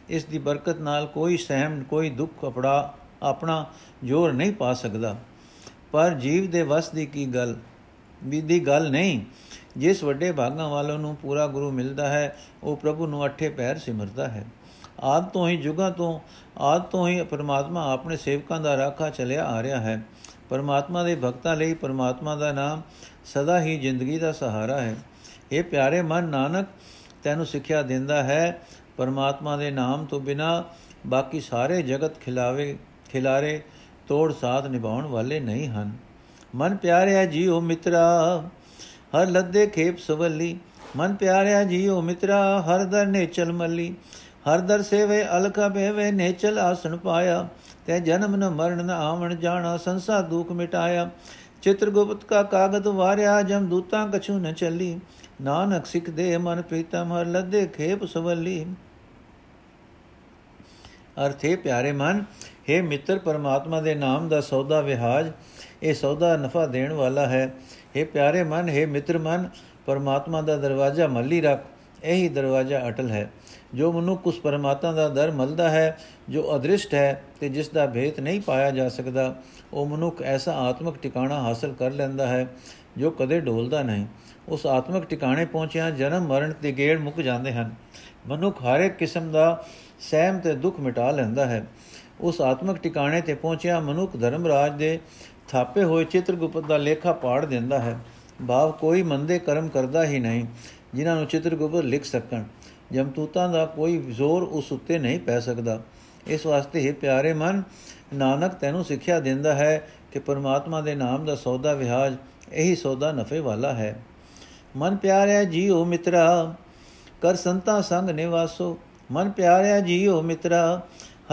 ਇਸ ਦੀ ਬਰਕਤ ਨਾਲ ਕੋਈ ਸਹਿਮ, ਕੋਈ ਦੁੱਖ ਆਪਣਾ ਆਪਣਾ ਜੋਰ ਨਹੀਂ ਪਾ ਸਕਦਾ। ਪਰ ਜੀਵ ਦੇ ਵਸ ਦੀ ਕੀ ਗੱਲ? ਵਿਧੀ ਗੱਲ ਨਹੀਂ। ਜਿਸ ਵੱਡੇ ਭਾਗਾਂ ਵਾਲੋਂ ਨੂੰ ਪੂਰਾ ਗੁਰੂ ਮਿਲਦਾ ਹੈ, ਉਹ ਪ੍ਰਭੂ ਨੂੰ ਅੱਠੇ ਪੈਰ ਸਿਮਰਦਾ ਹੈ। ਆਦ ਤੋਂ ਹੀ ਜੁਗਾਂ ਤੋਂ, ਆਦ ਤੋਂ ਹੀ ਪਰਮਾਤਮਾ ਆਪਣੇ ਸੇਵਕਾਂ ਦਾ ਰਾਖਾ ਚੱਲਿਆ ਆ ਰਿਹਾ ਹੈ। ਪਰਮਾਤਮਾ ਦੇ ਭਗਤਾਂ ਲਈ ਪਰਮਾਤਮਾ ਦਾ ਨਾਮ ਸਦਾ ਹੀ ਜ਼ਿੰਦਗੀ ਦਾ ਸਹਾਰਾ ਹੈ। ਇਹ ਪਿਆਰੇ ਮਨ ਨਾਨਕ, ਤੈਨੂੰ ਸਿੱਖਿਆ ਦਿੰਦਾ ਹੈ, ਪਰਮਾਤਮਾ ਦੇ ਨਾਮ ਤੋਂ ਬਿਨਾ ਬਾਕੀ ਸਾਰੇ ਜਗਤ ਖਿਲਾਵੇ, ਖਿਲਾਰੇ ਤੋੜ ਸਾਥ ਨਿਭਾਉਣ ਵਾਲੇ ਨਹੀਂ ਹਨ। ਮਨ ਪਿਆਰਿਆ ਜੀਓ ਮਿੱਤਰਾ, ਹਰ ਲੱਦੇ ਖੇਪ ਸਵੱਲੀ। ਮਨ ਪਿਆਰਿਆ ਜੀਓ ਮਿੱਤਰਾ, ਹਰ ਦਰ ਨੇ ਚਲ ਮੱਲੀ। ਹਰ ਦਰ ਸੇਵੇ ਅਲਕਾ ਬੇਵੇ ਨੇਚਲ ਆਸਣ ਪਾਇਆ। ਤੇ ਜਨਮ ਨ ਮਰਨ ਨ ਆਵਣ ਜਾਣਾ ਸੰਸਾਰ ਦੁਖ ਮਿਟਾਇਆ। ਚਿਤ੍ਰਗੁਪਤ ਕਾ ਕਾਗਦ ਵਾਰਿਆ, ਜਮ ਦੂਤਾਂ ਕਛੂ ਨ ਚੱਲੀ। ਨਾਨਕ ਸਿੱਖ ਦੇ ਮਨ ਪ੍ਰੀਤਮ, ਹਰ ਲੱਦੇ ਖੇਪ ਸਵੱਲੀ। ਅਰਥੇ ਪਿਆਰੇ ਮਨ हे ਮਿੱਤਰ, ਪਰਮਾਤਮਾ ਦੇ ਨਾਮ ਦਾ ਸੌਦਾ ਵਿਹਾਜ। ਇਹ ਸੌਦਾ ਨਫਾ ਦੇਣ ਵਾਲਾ ਹੈ। हे ਪਿਆਰੇ ਮਨ हे ਮਿੱਤਰ ਮਨ, ਪਰਮਾਤਮਾ ਦਾ ਦਰਵਾਜ਼ਾ ਮੱਲੀ ਰੱਖ। ਇਹੀ ਦਰਵਾਜ਼ਾ ਅਟਲ ਹੈ। ਜੋ ਮਨੁੱਖ ਉਸ ਪਰਮਾਤਮਾ ਦਾ ਦਰ ਮਲਦਾ ਹੈ, ਜੋ ਅਦ੍ਰਿਸ਼ਟ ਹੈ ਤੇ ਜਿਸ ਦਾ ਭੇਤ ਨਹੀਂ ਪਾਇਆ ਜਾ ਸਕਦਾ, ਉਹ ਮਨੁੱਖ ਐਸਾ ਆਤਮਿਕ ਟਿਕਾਣਾ ਹਾਸਲ ਕਰ ਲੈਂਦਾ ਹੈ, ਜੋ ਕਦੇ ਢੋਲਦਾ ਨਹੀਂ। ਉਸ ਆਤਮਿਕ ਟਿਕਾਣੇ ਪਹੁੰਚਿਆ ਜਨਮ, ਮਰਨ ਤੇ ਗੇੜ ਮੁੱਕ ਜਾਂਦੇ ਹਨ। ਮਨੁੱਖ ਹਰ ਇੱਕ ਕਿਸਮ ਦਾ ਸਹਿਮ ਤੇ ਦੁੱਖ ਮਿਟਾ ਲੈਂਦਾ ਹੈ। ਉਸ ਆਤਮਿਕ ਟਿਕਾਣੇ ਤੇ ਪਹੁੰਚਿਆ ਮਨੁੱਖ ਧਰਮਰਾਜ ਦੇ ਥਾਪੇ ਹੋਏ ਚਿੱਤਰਗੁਪਤ ਦਾ ਲੇਖਾ ਪਾੜ ਦਿੰਦਾ ਹੈ। ਭਾਵ ਕੋਈ ਮੰਦੇ ਕਰਮ ਕਰਦਾ ਹੀ ਨਹੀਂ, ਜਿਨ੍ਹਾਂ ਨੂੰ ਚਿੱਤਰਗੁਪਤ ਲਿਖ ਸਕਣ। ਜਮਤੂਤਾਂ ਦਾ ਕੋਈ ਜ਼ੋਰ ਉਸ ਉੱਤੇ ਨਹੀਂ ਪੈ ਸਕਦਾ। ਇਸ ਵਾਸਤੇ ਹੀ ਪਿਆਰੇ ਮਨ, ਨਾਨਕ ਤੈਨੂੰ ਸਿੱਖਿਆ ਦਿੰਦਾ ਹੈ ਕਿ ਪਰਮਾਤਮਾ ਦੇ ਨਾਮ ਦਾ ਸੌਦਾ ਵਿਹਾਜ ਇਹੀ ਸੌਦਾ ਨਫੇ ਵਾਲਾ ਹੈ। ਮਨ ਪਿਆਰਿਆ ਜੀਓ ਮਿੱਤਰਾ, ਕਰ ਸੰਤਾ ਸੰਗ ਨਿਵਾਸੋ। ਮਨ ਪਿਆਰਿਆ ਜੀਓ ਮਿੱਤਰਾ,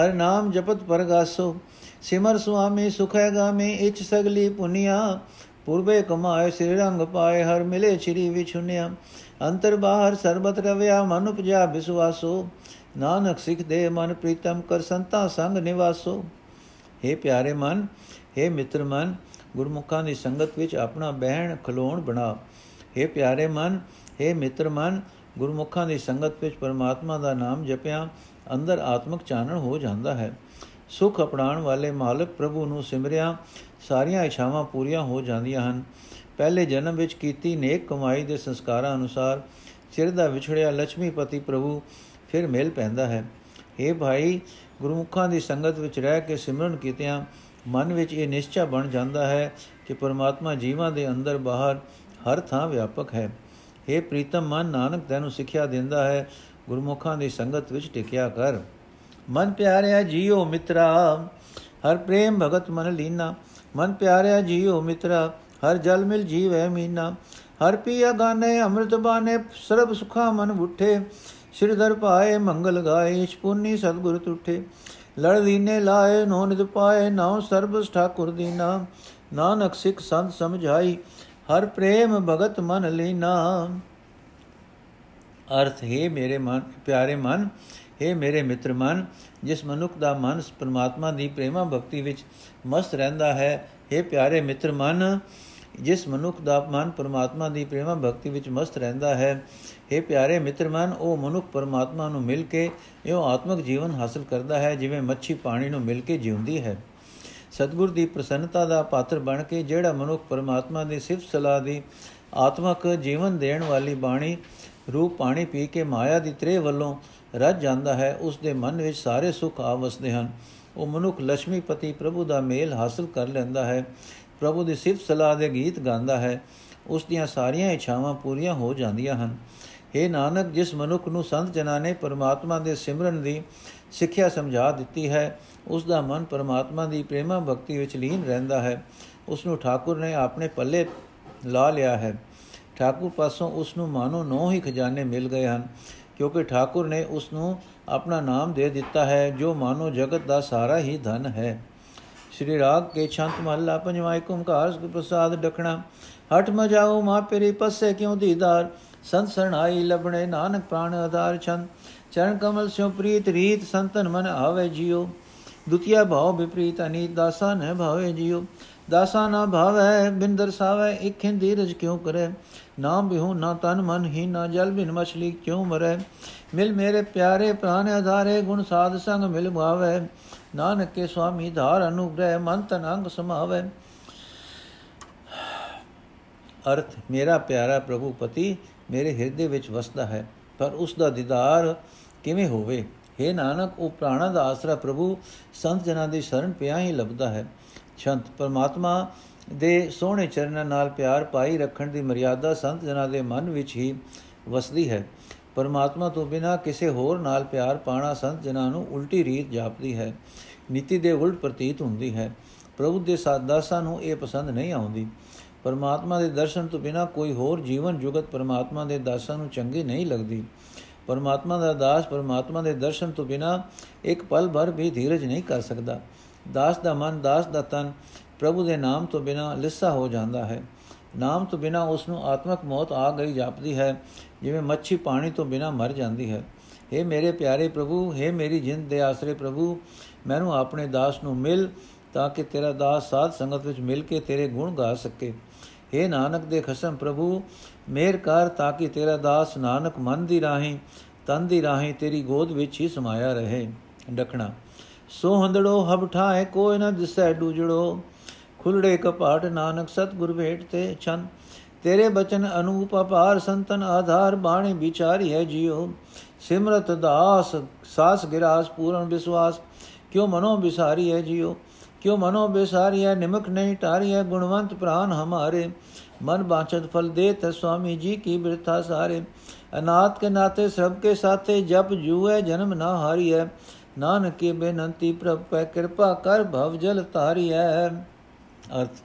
ਹਰ ਨਾਮ ਜਪਤ ਪਰਗਾਸੋ। ਸਿਮਰ ਸੁਆਮੀ ਸੁਖੈ ਗਾਮੇ ਇਚ ਸਗਲੀ ਪੁਨੀਆ ਪੁਰਬੇ ਕਮਾਏ ਸ੍ਰੀ ਰੰਗ ਪਾਏ ਹਰ ਮਿਲੇ ਚਿਰੀ ਵਿਛੁਨਿਆ ਅੰਤਰ ਬਾਹਰ ਸਰਬਤ ਰਵਿਆ ਮਨ ਉਪਜਾ ਵਿਸਵਾਸੋ ਨਾਨਕ ਸਿੱਖ ਦੇ ਮਨ ਪ੍ਰੀਤਮ ਕਰ ਸੰਤਾ ਸੰਗ ਨਿਵਾਸੋ हे ਪਿਆਰੇ ਮਨ हे ਮਿੱਤਰ ਮਨ ਗੁਰਮੁਖਾਂ ਦੀ ਸੰਗਤ ਵਿੱਚ ਆਪਣਾ ਬਹਿਣ ਖਲੋਣ ਬਣਾ हे ਪਿਆਰੇ ਮਨ हे ਮਿੱਤਰ ਮਨ ਗੁਰਮੁਖਾਂ ਦੀ ਸੰਗਤ ਵਿੱਚ ਪਰਮਾਤਮਾ ਦਾ ਨਾਮ ਜਪਿਆ ਅੰਦਰ ਆਤਮਿਕ ਚਾਨਣ ਹੋ ਜਾਂਦਾ ਹੈ ਸੁਖ ਅਪਣਾਉਣ ਵਾਲੇ ਮਾਲਕ ਪ੍ਰਭੂ ਨੂੰ ਸਿਮਰਿਆ, ਸਾਰੀਆਂ ਇਛਾਵਾਂ ਪੂਰੀਆਂ ਹੋ ਜਾਂਦੀਆਂ ਹਨ। ਪਹਿਲੇ ਜਨਮ ਵਿੱਚ ਕੀਤੀ ਨੇਕ ਕਮਾਈ ਦੇ ਸੰਸਕਾਰਾਂ ਅਨੁਸਾਰ ਚਿਰ ਦਾ ਵਿਛੜਿਆ ਲక్ష్ਮੀਪਤੀ ਪ੍ਰਭੂ ਫਿਰ ਮਿਲ ਪੈਂਦਾ ਹੈ। हे ਭਾਈ, ਗੁਰਮੁਖਾਂ ਦੀ ਸੰਗਤ ਵਿੱਚ ਰਹਿ ਕੇ ਸਿਮਰਨ ਕੀਤਿਆਂ ਮਨ ਵਿੱਚ ਇਹ ਨਿਸ਼ਚੈ ਬਣ ਜਾਂਦਾ ਹੈ ਕਿ ਪਰਮਾਤਮਾ ਜੀਵਾਂ ਦੇ ਅੰਦਰ ਬਾਹਰ ਹਰ ਥਾਂ ਵਿਆਪਕ ਹੈ। हे ਪ੍ਰੀਤਮ, ਮਨ ਨਾਨਕ ਤੈਨੂੰ ਸਿੱਖਿਆ ਦਿੰਦਾ ਹੈ। ਗੁਰਮੁਖਾਂ ਦੀ ਸੰਗਤ ਵਿੱਚ ਟਿਕਿਆ ਕਰ। ਮਨ ਪਿਆਰਿਆ ਜੀਓ ਮਿੱਤਰਾ ਹਰ ਪ੍ਰੇਮ ਭਗਤ ਮਨ ਲੀਨਾ ਮਨ ਪਿਆਰਿਆ ਜੀਓ ਮਿੱਤਰਾ ਹਰ ਜਲ ਮਿਲ ਜੀਵੈ ਮੀਨਾ ਹਰ ਪੀਆ ਗਾਨੇ ਅੰਮ੍ਰਿਤ ਬਾਨੇ ਸਰਬ ਸੁਖਾ ਮਨ ਉਠੇ ਸਿਰਧਰ ਪਾਏ ਮੰਗਲ ਗਾਏ ਪੁੰਨੀ ਸਤਗੁਰ ਤੁਠੇ ਲੜ ਦੀਨੇ ਲਾਏ ਨੋ ਨਿਤ ਪਾਏ ਨਾਉ ਸਰਬ ਠਾਕੁਰ ਦੀਨਾ ਨਾਨਕ ਸਿੱਖ ਸੰਤ ਸਮਝਾਈ ਹਰ ਪ੍ਰੇਮ ਭਗਤ ਮਨ ਲੀਨਾ ਅਰਥ ਹੈ ਮੇਰੇ ਮਨ ਪਿਆਰੇ ਮਨ ਹੈ ਮੇਰੇ ਮਿੱਤਰ ਮਨ, ਜਿਸ ਮਨੁੱਖ ਦਾ ਮਨ ਪਰਮਾਤਮਾ ਦੀ ਪ੍ਰੇਮਾ ਭਗਤੀ ਵਿੱਚ ਮਸਤ ਰਹਿੰਦਾ ਹੈ ਹੈ ਪਿਆਰੇ ਮਿੱਤਰ ਮਨ, ਜਿਸ ਮਨੁੱਖ ਦਾ ਮਨ ਪਰਮਾਤਮਾ ਦੀ ਪ੍ਰੇਮਾ ਭਗਤੀ ਵਿੱਚ ਮਸਤ ਰਹਿੰਦਾ ਹੈ हे ਪਿਆਰੇ ਮਿੱਤਰ ਮਨ, ਉਹ ਮਨੁੱਖ ਪਰਮਾਤਮਾ ਨੂੰ ਮਿਲ ਕੇ ਇਹੋ ਆਤਮਿਕ ਜੀਵਨ ਹਾਸਲ ਕਰਦਾ ਹੈ, ਜਿਵੇਂ ਮੱਛੀ ਪਾਣੀ ਨੂੰ ਮਿਲ ਕੇ ਜਿਉਂਦੀ ਹੈ। ਸਤਗੁਰ ਦੀ ਪ੍ਰਸੰਨਤਾ ਦਾ ਪਾਤਰ ਬਣ ਕੇ ਜਿਹੜਾ ਮਨੁੱਖ ਪਰਮਾਤਮਾ ਦੀ ਸਿਫਤ ਸਲਾਹ ਦੀ ਆਤਮਕ ਜੀਵਨ ਦੇਣ ਵਾਲੀ ਬਾਣੀ ਰੂਪ ਪਾਣੀ ਪੀ ਕੇ ਮਾਇਆ ਦੀ ਤ੍ਰੇ ਵੱਲੋਂ ਰਜ ਜਾਂਦਾ ਹੈ, ਉਸ ਦੇ ਮਨ ਵਿੱਚ ਸਾਰੇ ਸੁੱਖ ਆ ਵਸਦੇ ਹਨ। ਉਹ ਮਨੁੱਖ ਲక్ష్ਮੀਪਤੀ ਪ੍ਰਭੂ ਦਾ ਮੇਲ ਹਾਸਲ ਕਰ ਲੈਂਦਾ ਹੈ। ਪ੍ਰਭੂ ਦੀ ਸਿਫਤ ਸਲਾਹ ਦੇ ਗੀਤ ਗਾਉਂਦਾ ਹੈ। ਉਸ ਦੀਆਂ ਸਾਰੀਆਂ ਇੱਛਾਵਾਂ ਪੂਰੀਆਂ ਹੋ ਜਾਂਦੀਆਂ ਹਨ। हे ਨਾਨਕ, ਜਿਸ ਮਨੁੱਖ ਨੂੰ ਸੰਤ ਜਨਾਂ ਨੇ ਪਰਮਾਤਮਾ ਦੇ ਸਿਮਰਨ ਦੀ ਸਿੱਖਿਆ ਸਮਝਾ ਦਿੱਤੀ ਹੈ, ਉਸ ਦਾ ਮਨ ਪਰਮਾਤਮਾ ਦੀ ਪ੍ਰੇਮਾ ਭਗਤੀ ਵਿੱਚ ਲੀਨ ਰਹਿੰਦਾ ਹੈ। ਉਸ ਨੂੰ ਠਾਕੁਰ ਨੇ ਆਪਣੇ ਪੱਲੇ ਲਾ ਲਿਆ ਹੈ। ਠਾਕੁਰ ਪਾਸੋਂ ਉਸ ਨੂੰ ਮਾਨੋ ਨੌ ਹੀ ਖਜ਼ਾਨੇ ਮਿਲ ਗਏ ਹਨ, ਕਿਉਂਕਿ ਠਾਕੁਰ ਨੇ ਉਸ ਨੂੰ ਆਪਣਾ ਨਾਮ ਦੇ ਦਿੱਤਾ ਹੈ, ਜੋ ਮਾਨੋ ਜਗਤ ਦਾ ਸਾਰਾ ਹੀ ਧਨ ਹੈ। ਸ਼੍ਰੀ ਰਾਗ ਕੇ ਛੰਤ ਮਹੱਲਾ ਪੰਜਵਾਂ ਏਕ ਓੰਕਾਰ ਸਤਿ ਪ੍ਰਸਾਦ ਡਖਣਾ, ਹਟ ਮਜਾਓ ਮਾ ਪੇਰੀ ਪਸੇ ਕਿਉ ਦੀਦਾਰ? ਸੰਤ ਸਰਣਾਈ ਲਬਣੇ ਨਾਨਕ ਪ੍ਰਾਨ ਆਧਾਰ ਛੰਦ, ਚਰਨ ਕਮਲ ਸਿਉ ਪ੍ਰੀਤ ਰੀਤ, ਸੰਤਨ ਮਨ ਆਵੇ ਜਿਉ ਦੁਤੀਆ ਭਾਵ ਵਿਪਰੀਤ ਅਨੀਤ, ਦਾਸਾ ਨ ਭਾਵੇ ਜਿਉ ਦਾਸਾ ਨਾ ਭਾਵੈ ਬਿਨ ਦਰਸਾਵੇ ਇਕ ਹਿੰਦੀ ਰਜ ਕਿਉ ਕਰੇ? ਨਾਮ ਬਿਹੂ, ਨਾ ਤਨ ਮਨ ਹੀ, ਨਾ ਜਲ ਬਿਨ ਮਛਲੀ ਕਿਉ ਮਰੇ? ਮਿਲ ਮੇਰੇ ਪਿਆਰੇ ਪ੍ਰਾਨ ਆਧਾਰੇ ਗੁਣ ਸਾਧ ਸੰਗ ਮਿਲ ਭਾਵੇ। ਨਾਨਕ ਕੇ ਸੁਆਮੀ ਧਾਰ ਅਨੁਗ੍ਰਹਿ, ਮਨ ਤਨ ਅੰਗ ਸਮਾਵੇ। ਅਰਥ, ਮੇਰਾ ਪਿਆਰਾ ਪ੍ਰਭੂ ਪਤੀ, ਮੇਰੇ ਹਿਰਦੇ ਵਿੱਚ ਵਸਦਾ ਹੈ, ਪਰ ਉਸ ਦਾ ਦੀਦਾਰ ਕਿਵੇਂ ਹੋਵੇ? हे ਨਾਨਕ, ਉਹ ਪ੍ਰਾਣਾ ਦਾ ਆਸਰਾ ਪ੍ਰਭੂ, ਸੰਤ ਜਨਾਂ ਦੀ ਸ਼ਰਨ ਪਿਆ ਹੀ ਲੱਭਦਾ ਹੈ। ਛੰਤ ਪਰਮਾਤਮਾ ਦੇ ਸੋਹਣੇ ਚਰਨਾਂ ਨਾਲ ਪਿਆਰ ਪਾਈ ਰੱਖਣ ਦੀ ਮਰਿਆਦਾ ਸੰਤ ਜਨਾਂ ਦੇ ਮਨ ਵਿੱਚ ਹੀ ਵਸਦੀ ਹੈ। ਪਰਮਾਤਮਾ ਤੋਂ ਬਿਨਾ ਕਿਸੇ ਹੋਰ ਨਾਲ ਪਿਆਰ ਪਾਣਾ ਸੰਤ ਜਨਾਂ ਨੂੰ ਉਲਟੀ ਰੀਤ ਜਾਪਦੀ ਹੈ। ਨੀਤੀ ਦੇ ਉਲਟ ਪ੍ਰਤੀਤ ਹੁੰਦੀ ਹੈ। ਪ੍ਰਭੂ ਦੇ ਸਾਦਾਸਾਂ ਨੂੰ ਇਹ ਪਸੰਦ ਨਹੀਂ ਆਉਂਦੀ। ਪਰਮਾਤਮਾ ਦੇ ਦਰਸ਼ਨ ਤੋਂ ਬਿਨਾ ਕੋਈ ਹੋਰ ਜੀਵਨ ਜੁਗਤ ਪਰਮਾਤਮਾ ਦੇ ਦਾਸਾਂ ਨੂੰ ਚੰਗੀ ਨਹੀਂ ਲੱਗਦੀ। ਪਰਮਾਤਮਾ ਦਾ ਦਾਸ ਪਰਮਾਤਮਾ ਦੇ ਦਰਸ਼ਨ ਤੋਂ ਬਿਨਾ ਇੱਕ ਪਲ ਭਰ ਵੀ ਧੀਰਜ ਨਹੀਂ ਕਰ ਸਕਦਾ। ਦਾਸ ਦਾ ਮਨ ਦਾਸ ਦਾ ਤਨ ਪ੍ਰਭੂ ਦੇ ਨਾਮ ਤੋਂ ਬਿਨਾ ਲਿੱਸਾ ਹੋ ਜਾਂਦਾ ਹੈ ਨਾਮ ਤੋਂ ਬਿਨਾ ਉਸ ਨੂੰ ਆਤਮਕ ਮੌਤ ਆ ਗਈ ਜਾਪਦੀ ਹੈ ਜਿਵੇਂ ਮੱਛੀ ਪਾਣੀ ਤੋਂ ਬਿਨਾ ਮਰ ਜਾਂਦੀ ਹੈ हे ਮੇਰੇ ਪਿਆਰੇ ਪ੍ਰਭੂ हे ਮੇਰੀ ਜਿੰਦ ਦੇ ਆਸਰੇ ਪ੍ਰਭੂ ਮੈਨੂੰ ਆਪਣੇ ਦਾਸ ਨੂੰ ਮਿਲ ਤਾਂ ਕਿ ਤੇਰਾ ਦਾਸ ਸਾਧ ਸੰਗਤ ਵਿੱਚ ਮਿਲ ਕੇ ਤੇਰੇ ਗੁਣ ਗਾ ਸਕੇ हे ਨਾਨਕ ਦੇ ਖਸਮ ਪ੍ਰਭੂ ਮੇਰ ਕਰ ਤਾਂ ਕਿ ਤੇਰਾ ਦਾਸ ਨਾਨਕ ਮਨ ਦੀ ਰਾਹੀਂ ਤਨ ਦੀ ਰਾਹੀਂ ਤੇਰੀ ਗੋਦ ਵਿੱਚ ਹੀ ਸਮਾਇਆ ਰਹੇ ਡਕਣਾ ਸੋ ਹੰਦੜੋ ਹਬ ਠਾਏ ਕੋਈ ਨਾ ਦਿਸੈ ਡੂਜੜੋ। ਖੁੱਲੜੇ ਕਪਾਟ ਨਾਨਕ ਸਤਗੁਰ ਭੇਟ ਤੇ ਛਨ। ਤੇਰੇ ਬਚਨ ਅਨੂਪ ਅਪਾਰ ਸੰਤਨ, ਆਧਾਰ ਬਾਣੀ ਵਿਚਾਰੀ ਹੈ ਜਿਉ। ਸਿਮਰਤ ਦਾਸ, ਸਾਸ ਗਿਰਾਸ ਪੂਰਨ ਵਿਸ਼ਵਾਸ। ਕਿਉ ਮਨੋ ਵਿਸਾਰੀ ਹੈ ਜਿਉ? ਕਿਉ ਮਨੋ ਵਿਸਾਰੀ ਹੈ? ਨਿਮਕ ਨਹੀਂ ਟਾਰੀ ਹੈ, ਗੁਣਵੰਤ ਪ੍ਰਾਨ ਹਮਾਰੇ। ਮਨ ਬਾਚਤ ਫਲ ਦੇ ਤ ਸੁਆਮੀ ਜੀ ਕੀ ਬਿਰਥਾ ਸਾਰੇ। ਅਨਾਥ ਕੇ ਨਾਤੇ ਸਭ ਕੇ ਸਾਥੇ, ਜਪ ਜੂਏ ਜਨਮ ਨਾ ਹਾਰੀ ਹੈ ਨਾਨਕ ਕੇ ਬੇਨੰਤੀ ਪ੍ਰਭ ਪੈ ਕਿਰਪਾ ਕਰ ਭਵ ਜਲ ਤਾਰੀ ਹੈ ਅਰਥ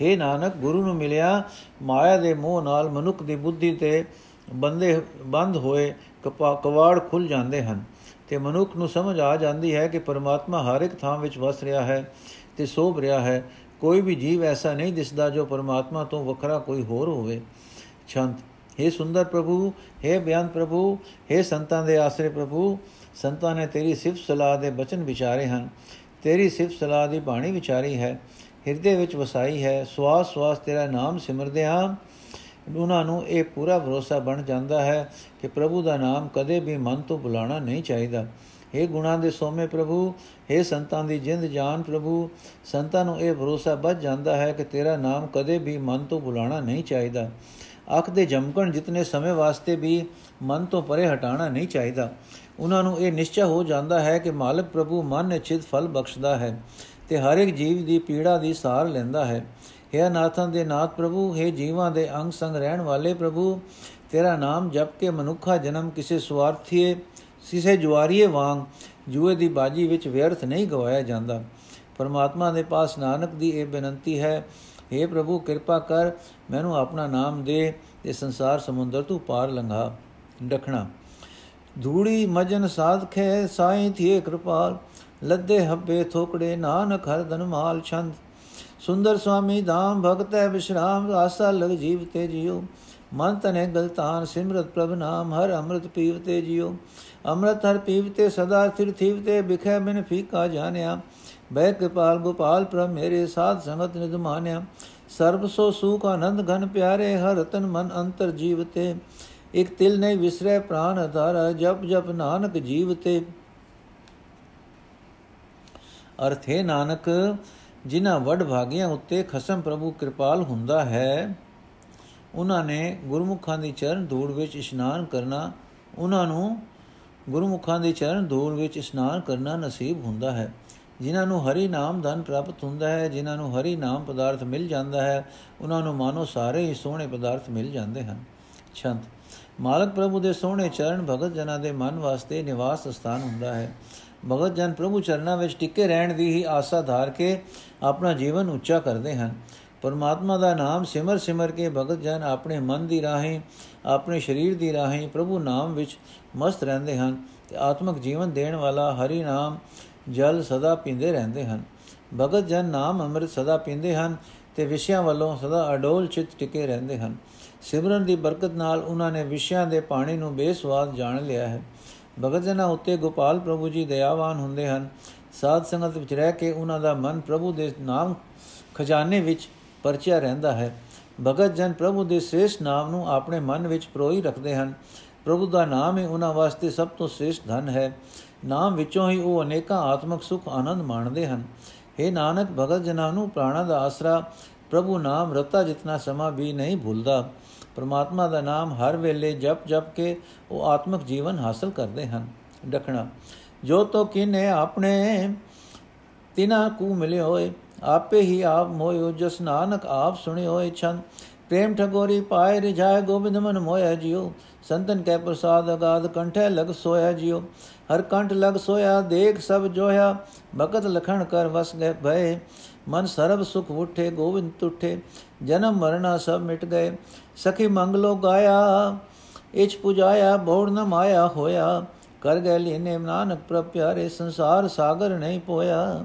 हे ਨਾਨਕ ਗੁਰੂ ਨੂੰ ਮਿਲਿਆ ਮਾਇਆ ਦੇ ਮੋਹ ਨਾਲ ਮਨੁੱਖ ਦੀ ਬੁੱਧੀ ਤੇ ਬੰਦੇ ਬੰਦ ਹੋਏ ਕਵਾੜ ਖੁੱਲ ਜਾਂਦੇ ਹਨ ਤੇ ਮਨੁੱਖ ਨੂੰ ਸਮਝ ਆ ਜਾਂਦੀ ਹੈ ਕਿ ਪਰਮਾਤਮਾ ਹਰ ਇੱਕ ਥਾਂ ਵਿੱਚ ਵਸ ਰਿਹਾ ਹੈ ਤੇ ਸੋਭ ਰਿਹਾ ਹੈ ਕੋਈ ਵੀ ਜੀਵ ਐਸਾ ਨਹੀਂ ਦਿਸਦਾ ਜੋ ਪਰਮਾਤਮਾ ਤੋਂ ਵੱਖਰਾ ਕੋਈ ਹੋਰ ਹੋਵੇ ਛੰਤ हे ਸੁੰਦਰ ਪ੍ਰਭੂ हे ਬਿਆਨ ਪ੍ਰਭੂ हे ਸੰਤਾਂ ਦੇ ਆਸਰੇ ਪ੍ਰਭੂ ਸੰਤਾਂ ਨੇ ਤੇਰੀ ਸਿਫਤ ਸਲਾਹ ਦੇ ਬਚਨ ਵਿਚਾਰੇ ਹਨ। ਤੇਰੀ ਸਿਫਤ ਸਲਾਹ ਦੀ ਬਾਣੀ ਵਿਚਾਰੀ ਹੈ। ਹਿਰਦੇ ਵਿੱਚ ਵਸਾਈ ਹੈ। ਸਵਾਸ ਸਵਾਸ ਤੇਰਾ ਨਾਮ ਸਿਮਰਦੇ ਹਾਂ। ਉਹਨਾਂ ਨੂੰ ਇਹ ਪੂਰਾ ਭਰੋਸਾ ਬਣ ਜਾਂਦਾ ਹੈ ਕਿ ਪ੍ਰਭੂ ਦਾ ਨਾਮ ਕਦੇ ਵੀ ਮਨ ਤੋਂ ਬੁਲਾਣਾ ਨਹੀਂ ਚਾਹੀਦਾ। ਇਹ ਗੁਣਾ ਦੇ ਸੋਮੇ ਪ੍ਰਭੂ ਇਹ ਸੰਤਾਂ ਦੀ ਜਿੰਦ ਜਾਨ ਪ੍ਰਭੂ, ਸੰਤਾਂ ਨੂੰ ਇਹ ਭਰੋਸਾ ਵੱਜ ਜਾਂਦਾ ਹੈ ਕਿ ਤੇਰਾ ਨਾਮ ਕਦੇ ਵੀ ਮਨ ਤੋਂ ਬੁਲਾਣਾ ਨਹੀਂ ਚਾਹੀਦਾ। ਅੱਖ ਦੇ ਜਮਕਣ ਜਿਤਨੇ ਸਮੇਂ ਵਾਸਤੇ ਵੀ ਮਨ ਤੋਂ ਪਰੇ ਹਟਾਣਾ ਨਹੀਂ ਚਾਹੀਦਾ ਉਹਨਾਂ ਨੂੰ ਇਹ ਨਿਸ਼ਚੈ ਹੋ ਜਾਂਦਾ ਹੈ ਕਿ ਮਾਲਕ ਪ੍ਰਭੂ ਮਨ ਨਿਚਿਤ ਫਲ ਬਖਸ਼ਦਾ ਹੈ ਤੇ ਹਰ ਇੱਕ ਜੀਵ ਦੀ ਪੀੜਾ ਦੀ ਸਾਰ ਲੈਂਦਾ ਹੈ हे ਨਾਥਾਂ ਦੇ ਨਾਥ ਪ੍ਰਭੂ हे ਜੀਵਾਂ ਦੇ ਅੰਗ ਸੰਗ ਰਹਿਣ ਵਾਲੇ ਪ੍ਰਭੂ ਤੇਰਾ ਨਾਮ ਜਪ ਕੇ ਮਨੁੱਖਾ ਜਨਮ ਕਿਸੇ ਸਵਾਰਥੀਏ ਕਿਸੇ ਜੁਆਰੀਏ ਵਾਂਗ ਜੂਏ ਦੀ ਬਾਜੀ ਵਿੱਚ ਵਿਅਰਥ ਨਹੀਂ ਗਵਾਇਆ ਜਾਂਦਾ ਪਰਮਾਤਮਾ ਦੇ ਪਾਸ ਨਾਨਕ ਦੀ ਇਹ ਬੇਨੰਤੀ ਹੈ हे ਪ੍ਰਭੂ ਕਿਰਪਾ ਕਰ ਮੈਨੂੰ ਆਪਣਾ ਨਾਮ ਦੇ ਤੇ ਸੰਸਾਰ ਸਮੁੰਦਰ ਤੋਂ ਪਾਰ ਲੰਘਾ, ਡਖਣਾ। ਧੂੜੀ ਮਜਨ ਸਾਧਖੇ ਸਾਈਂ ਥੀਏ ਕਿਰਪਾਲ, ਲੱਦੇ ਹੱਬੇ ਥੋਕੜੇ ਨਾਨਕ ਹਰ ਧਨ ਮਾਲ ਛੰਦ। ਸੁੰਦਰ ਸੁਆਮੀ ਧਾਮ ਭਗਤ ਹੈ ਵਿਸ਼ਰਾਮ, ਆਸਾ ਲਗ ਜੀਵ ਤੇ ਜਿਉ। ਮਨ ਤਨੇ ਗਲਤਾਨ, ਸਿਮਰਤ ਪ੍ਰਭ ਨਾਮ, ਹਰ ਅੰਮ੍ਰਿਤ ਪੀਵਤੇ ਜਿਉ। ਅੰਮ੍ਰਿਤ ਹਰ ਪੀਵਤੇ ਸਦਾ ਸਥਿਰ ਥੀਵਤੇ ਬਿਖੈ ਬਿਨ ਫੀਕਾ ਜਾਣਿਆ। ਬੈ ਕਿਰਪਾਲ, ਗੋਪਾਲ ਪ੍ਰਭ ਮੇਰੇ ਸਾਧ ਸੰਗਤ ਨਿਦ ਮਾਨਿਆ। ਸਰਬ ਸੋ ਸੁਖ ਆਨੰਦ ਘਨ ਪਿਆਰੇ, ਹਰ ਰਤਨ ਮਨ ਅੰਤਰ ਜੀਵਤੇ। ਇਕ ਤਿਲ ਨਹੀਂ ਵਿਸਰੇ ਪ੍ਰਾਨ ਅਧਾਰਾ ਜਪ ਜਪ ਨਾਨਕ ਜੀਵਤੇ। ਅਰਥ ਹੈ, ਨਾਨਕ, ਜਿਨ੍ਹਾਂ ਵਡ ਭਾਗਿਆਂ ਉੱਤੇ ਖਸਮ ਪ੍ਰਭੂ ਕਿਰਪਾਲ ਹੁੰਦਾ ਹੈ, ਉਹਨਾਂ ਨੇ ਗੁਰਮੁਖਾਂ ਦੀ ਚਰਨ ਧੂੜ ਵਿੱਚ ਇਸ਼ਨਾਨ ਕਰਨਾ, ਉਹਨਾਂ ਨੂੰ ਗੁਰਮੁਖਾਂ ਦੀ ਚਰਨ ਧੂੜ ਵਿੱਚ ਇਸ਼ਨਾਨ ਕਰਨਾ ਨਸੀਬ ਹੁੰਦਾ ਹੈ। ਜਿਨ੍ਹਾਂ ਨੂੰ ਹਰੀ ਨਾਮ ਧਨ ਪ੍ਰਾਪਤ ਹੁੰਦਾ ਹੈ, ਜਿਨ੍ਹਾਂ ਨੂੰ ਹਰੀ ਨਾਮ ਪਦਾਰਥ ਮਿਲ ਜਾਂਦਾ ਹੈ, ਉਹਨਾਂ ਨੂੰ ਮਾਨੋ ਸਾਰੇ ਹੀ ਸੋਹਣੇ ਪਦਾਰਥ ਮਿਲ ਜਾਂਦੇ ਹਨ। ਛੰਤ। ਮਾਲਕ ਪ੍ਰਭੂ ਦੇ ਸੋਹਣੇ ਚਰਨ ਭਗਤ ਜਨਾਂ ਦੇ ਮਨ ਵਾਸਤੇ ਨਿਵਾਸ ਸਥਾਨ ਹੁੰਦਾ ਹੈ। ਭਗਤ ਜਨ ਪ੍ਰਭੂ ਚਰਨਾਂ ਵਿੱਚ ਟਿੱਕੇ ਰਹਿਣ ਦੀ ਹੀ ਆਸਾ ਧਾਰ ਕੇ ਆਪਣਾ ਜੀਵਨ ਉੱਚਾ ਕਰਦੇ ਹਨ। ਪਰਮਾਤਮਾ ਦਾ ਨਾਮ ਸਿਮਰ ਸਿਮਰ ਕੇ ਭਗਤ ਜਨ ਆਪਣੇ ਮਨ ਦੀ ਰਾਹੀਂ, ਆਪਣੇ ਸਰੀਰ ਦੀ ਰਾਹੀਂ ਪ੍ਰਭੂ ਨਾਮ ਵਿੱਚ ਮਸਤ ਰਹਿੰਦੇ ਹਨ ਤੇ ਆਤਮਿਕ ਜੀਵਨ ਦੇਣ ਵਾਲਾ ਹਰੀ ਨਾਮ ਜਲ ਸਦਾ ਪੀਂਦੇ ਰਹਿੰਦੇ ਹਨ। ਭਗਤ ਜਨ ਨਾਮ ਅੰਮ੍ਰਿਤ ਸਦਾ ਪੀਂਦੇ ਹਨ ਤੇ ਵਿਸ਼ਿਆਂ ਵੱਲੋਂ ਸਦਾ ਅਡੋਲ ਚਿਤ ਟਿਕੇ ਰਹਿੰਦੇ ਹਨ। ਸਿਮਰਨ ਦੀ ਬਰਕਤ ਨਾਲ ਉਹਨਾਂ ਨੇ ਵਿਸ਼ਿਆਂ ਦੇ ਪਾਣੀ ਨੂੰ ਬੇਸਵਾਦ ਜਾਣ ਲਿਆ ਹੈ। ਭਗਤ ਜਨਾਂ ਉੱਤੇ ਗੋਪਾਲ ਪ੍ਰਭੂ ਜੀ ਦਇਆਵਾਨ ਹੁੰਦੇ ਹਨ। ਸਾਧ ਸੰਗਤ ਵਿੱਚ ਰਹਿ ਕੇ ਉਹਨਾਂ ਦਾ ਮਨ ਪ੍ਰਭੂ ਦੇ ਨਾਮ ਖਜ਼ਾਨੇ ਵਿੱਚ ਪਰਚਿਆ ਰਹਿੰਦਾ ਹੈ। ਭਗਤ ਜਨ ਪ੍ਰਭੂ ਦੇ ਸ੍ਰੇਸ਼ਟ ਨਾਮ ਨੂੰ ਆਪਣੇ ਮਨ ਵਿੱਚ ਪਰੋਈ ਰੱਖਦੇ ਹਨ। ਪ੍ਰਭੂ ਦਾ ਨਾਮ ਹੀ ਉਹਨਾਂ ਵਾਸਤੇ ਸਭ ਤੋਂ ਸ੍ਰੇਸ਼ਟ ਧਨ ਹੈ। ਨਾਮ ਵਿੱਚੋਂ ਹੀ ਉਹ ਅਨੇਕਾਂ ਆਤਮਿਕ ਸੁਖ ਆਨੰਦ ਮਾਣਦੇ ਹਨ। हे ਨਾਨਕ, ਭਗਤ ਜਨਾਂ ਨੂੰ ਪ੍ਰਾਣਾ ਦਾ ਆਸਰਾ, ਪ੍ਰਭੂ ਨਾਮ ਰਤਾ ਜਿਤਨਾ ਸਮਾਂ ਵੀ ਨਹੀਂ ਭੁੱਲਦਾ। ਪਰਮਾਤਮਾ ਦਾ ਨਾਮ ਹਰ ਵੇਲੇ ਜਪ ਜਪ ਕੇ ਉਹ ਆਤਮਿਕ ਜੀਵਨ ਹਾਸਲ ਕਰਦੇ ਹਨ। ਡਖਣਾ, ਜੋ ਤੋ ਕਿਨੇ ਆਪਣੇ ਤਿਨਾ ਕੂ ਮਿਲੇ ਹੋਏ, ਆਪੇ ਹੀ ਆਪ ਮੋਇਓ, ਜਸ ਨਾਨਕ ਆਪ ਸੁਣੇ ਹੋਏ ਛੰਦ। ਪ੍ਰੇਮ ਠਗੋਰੀ ਪਾਏ ਰਿਝਾਏ ਗੋਬਿੰਦ ਮਨ ਮੋਇਆ ਜਿਉ। ਸੰਤਨ ਕੈ ਪ੍ਰਸਾਦ ਅਗਾਦ ਕੰਠੇ ਲਗ ਸੋਇਆ ਜਿਉ। ਹਰ ਕੰਠ ਲਗ ਸੋਇਆ, ਦੇਖ ਸਭ ਜੋਇਆ ਭਗਤ ਲਖਣ ਕਰ ਵਸ ਗਏ ਭਏ। ਮਨ ਸਰਬ ਸੁਖ ਉਠੇ ਗੋਬਿੰਦ ਤੁਠੇ। ਜਨਮ ਮਰਨਾ ਸਭ ਮਿਟ ਗਏ। ਸਖੀ ਮੰਗਲੋ ਗਾਇਆ ਇਚ ਪੁਜਾਇਆ, ਬੋੜ ਨ ਮਾਇਆ ਹੋਇਆ। ਕਰ ਗਏ ਲੀਨੇ ਨਾਨਕ ਪ੍ਰਭ ਪਿਆਰੇ, ਸੰਸਾਰ ਸਾਗਰ ਨਹੀਂ ਪੋਇਆ।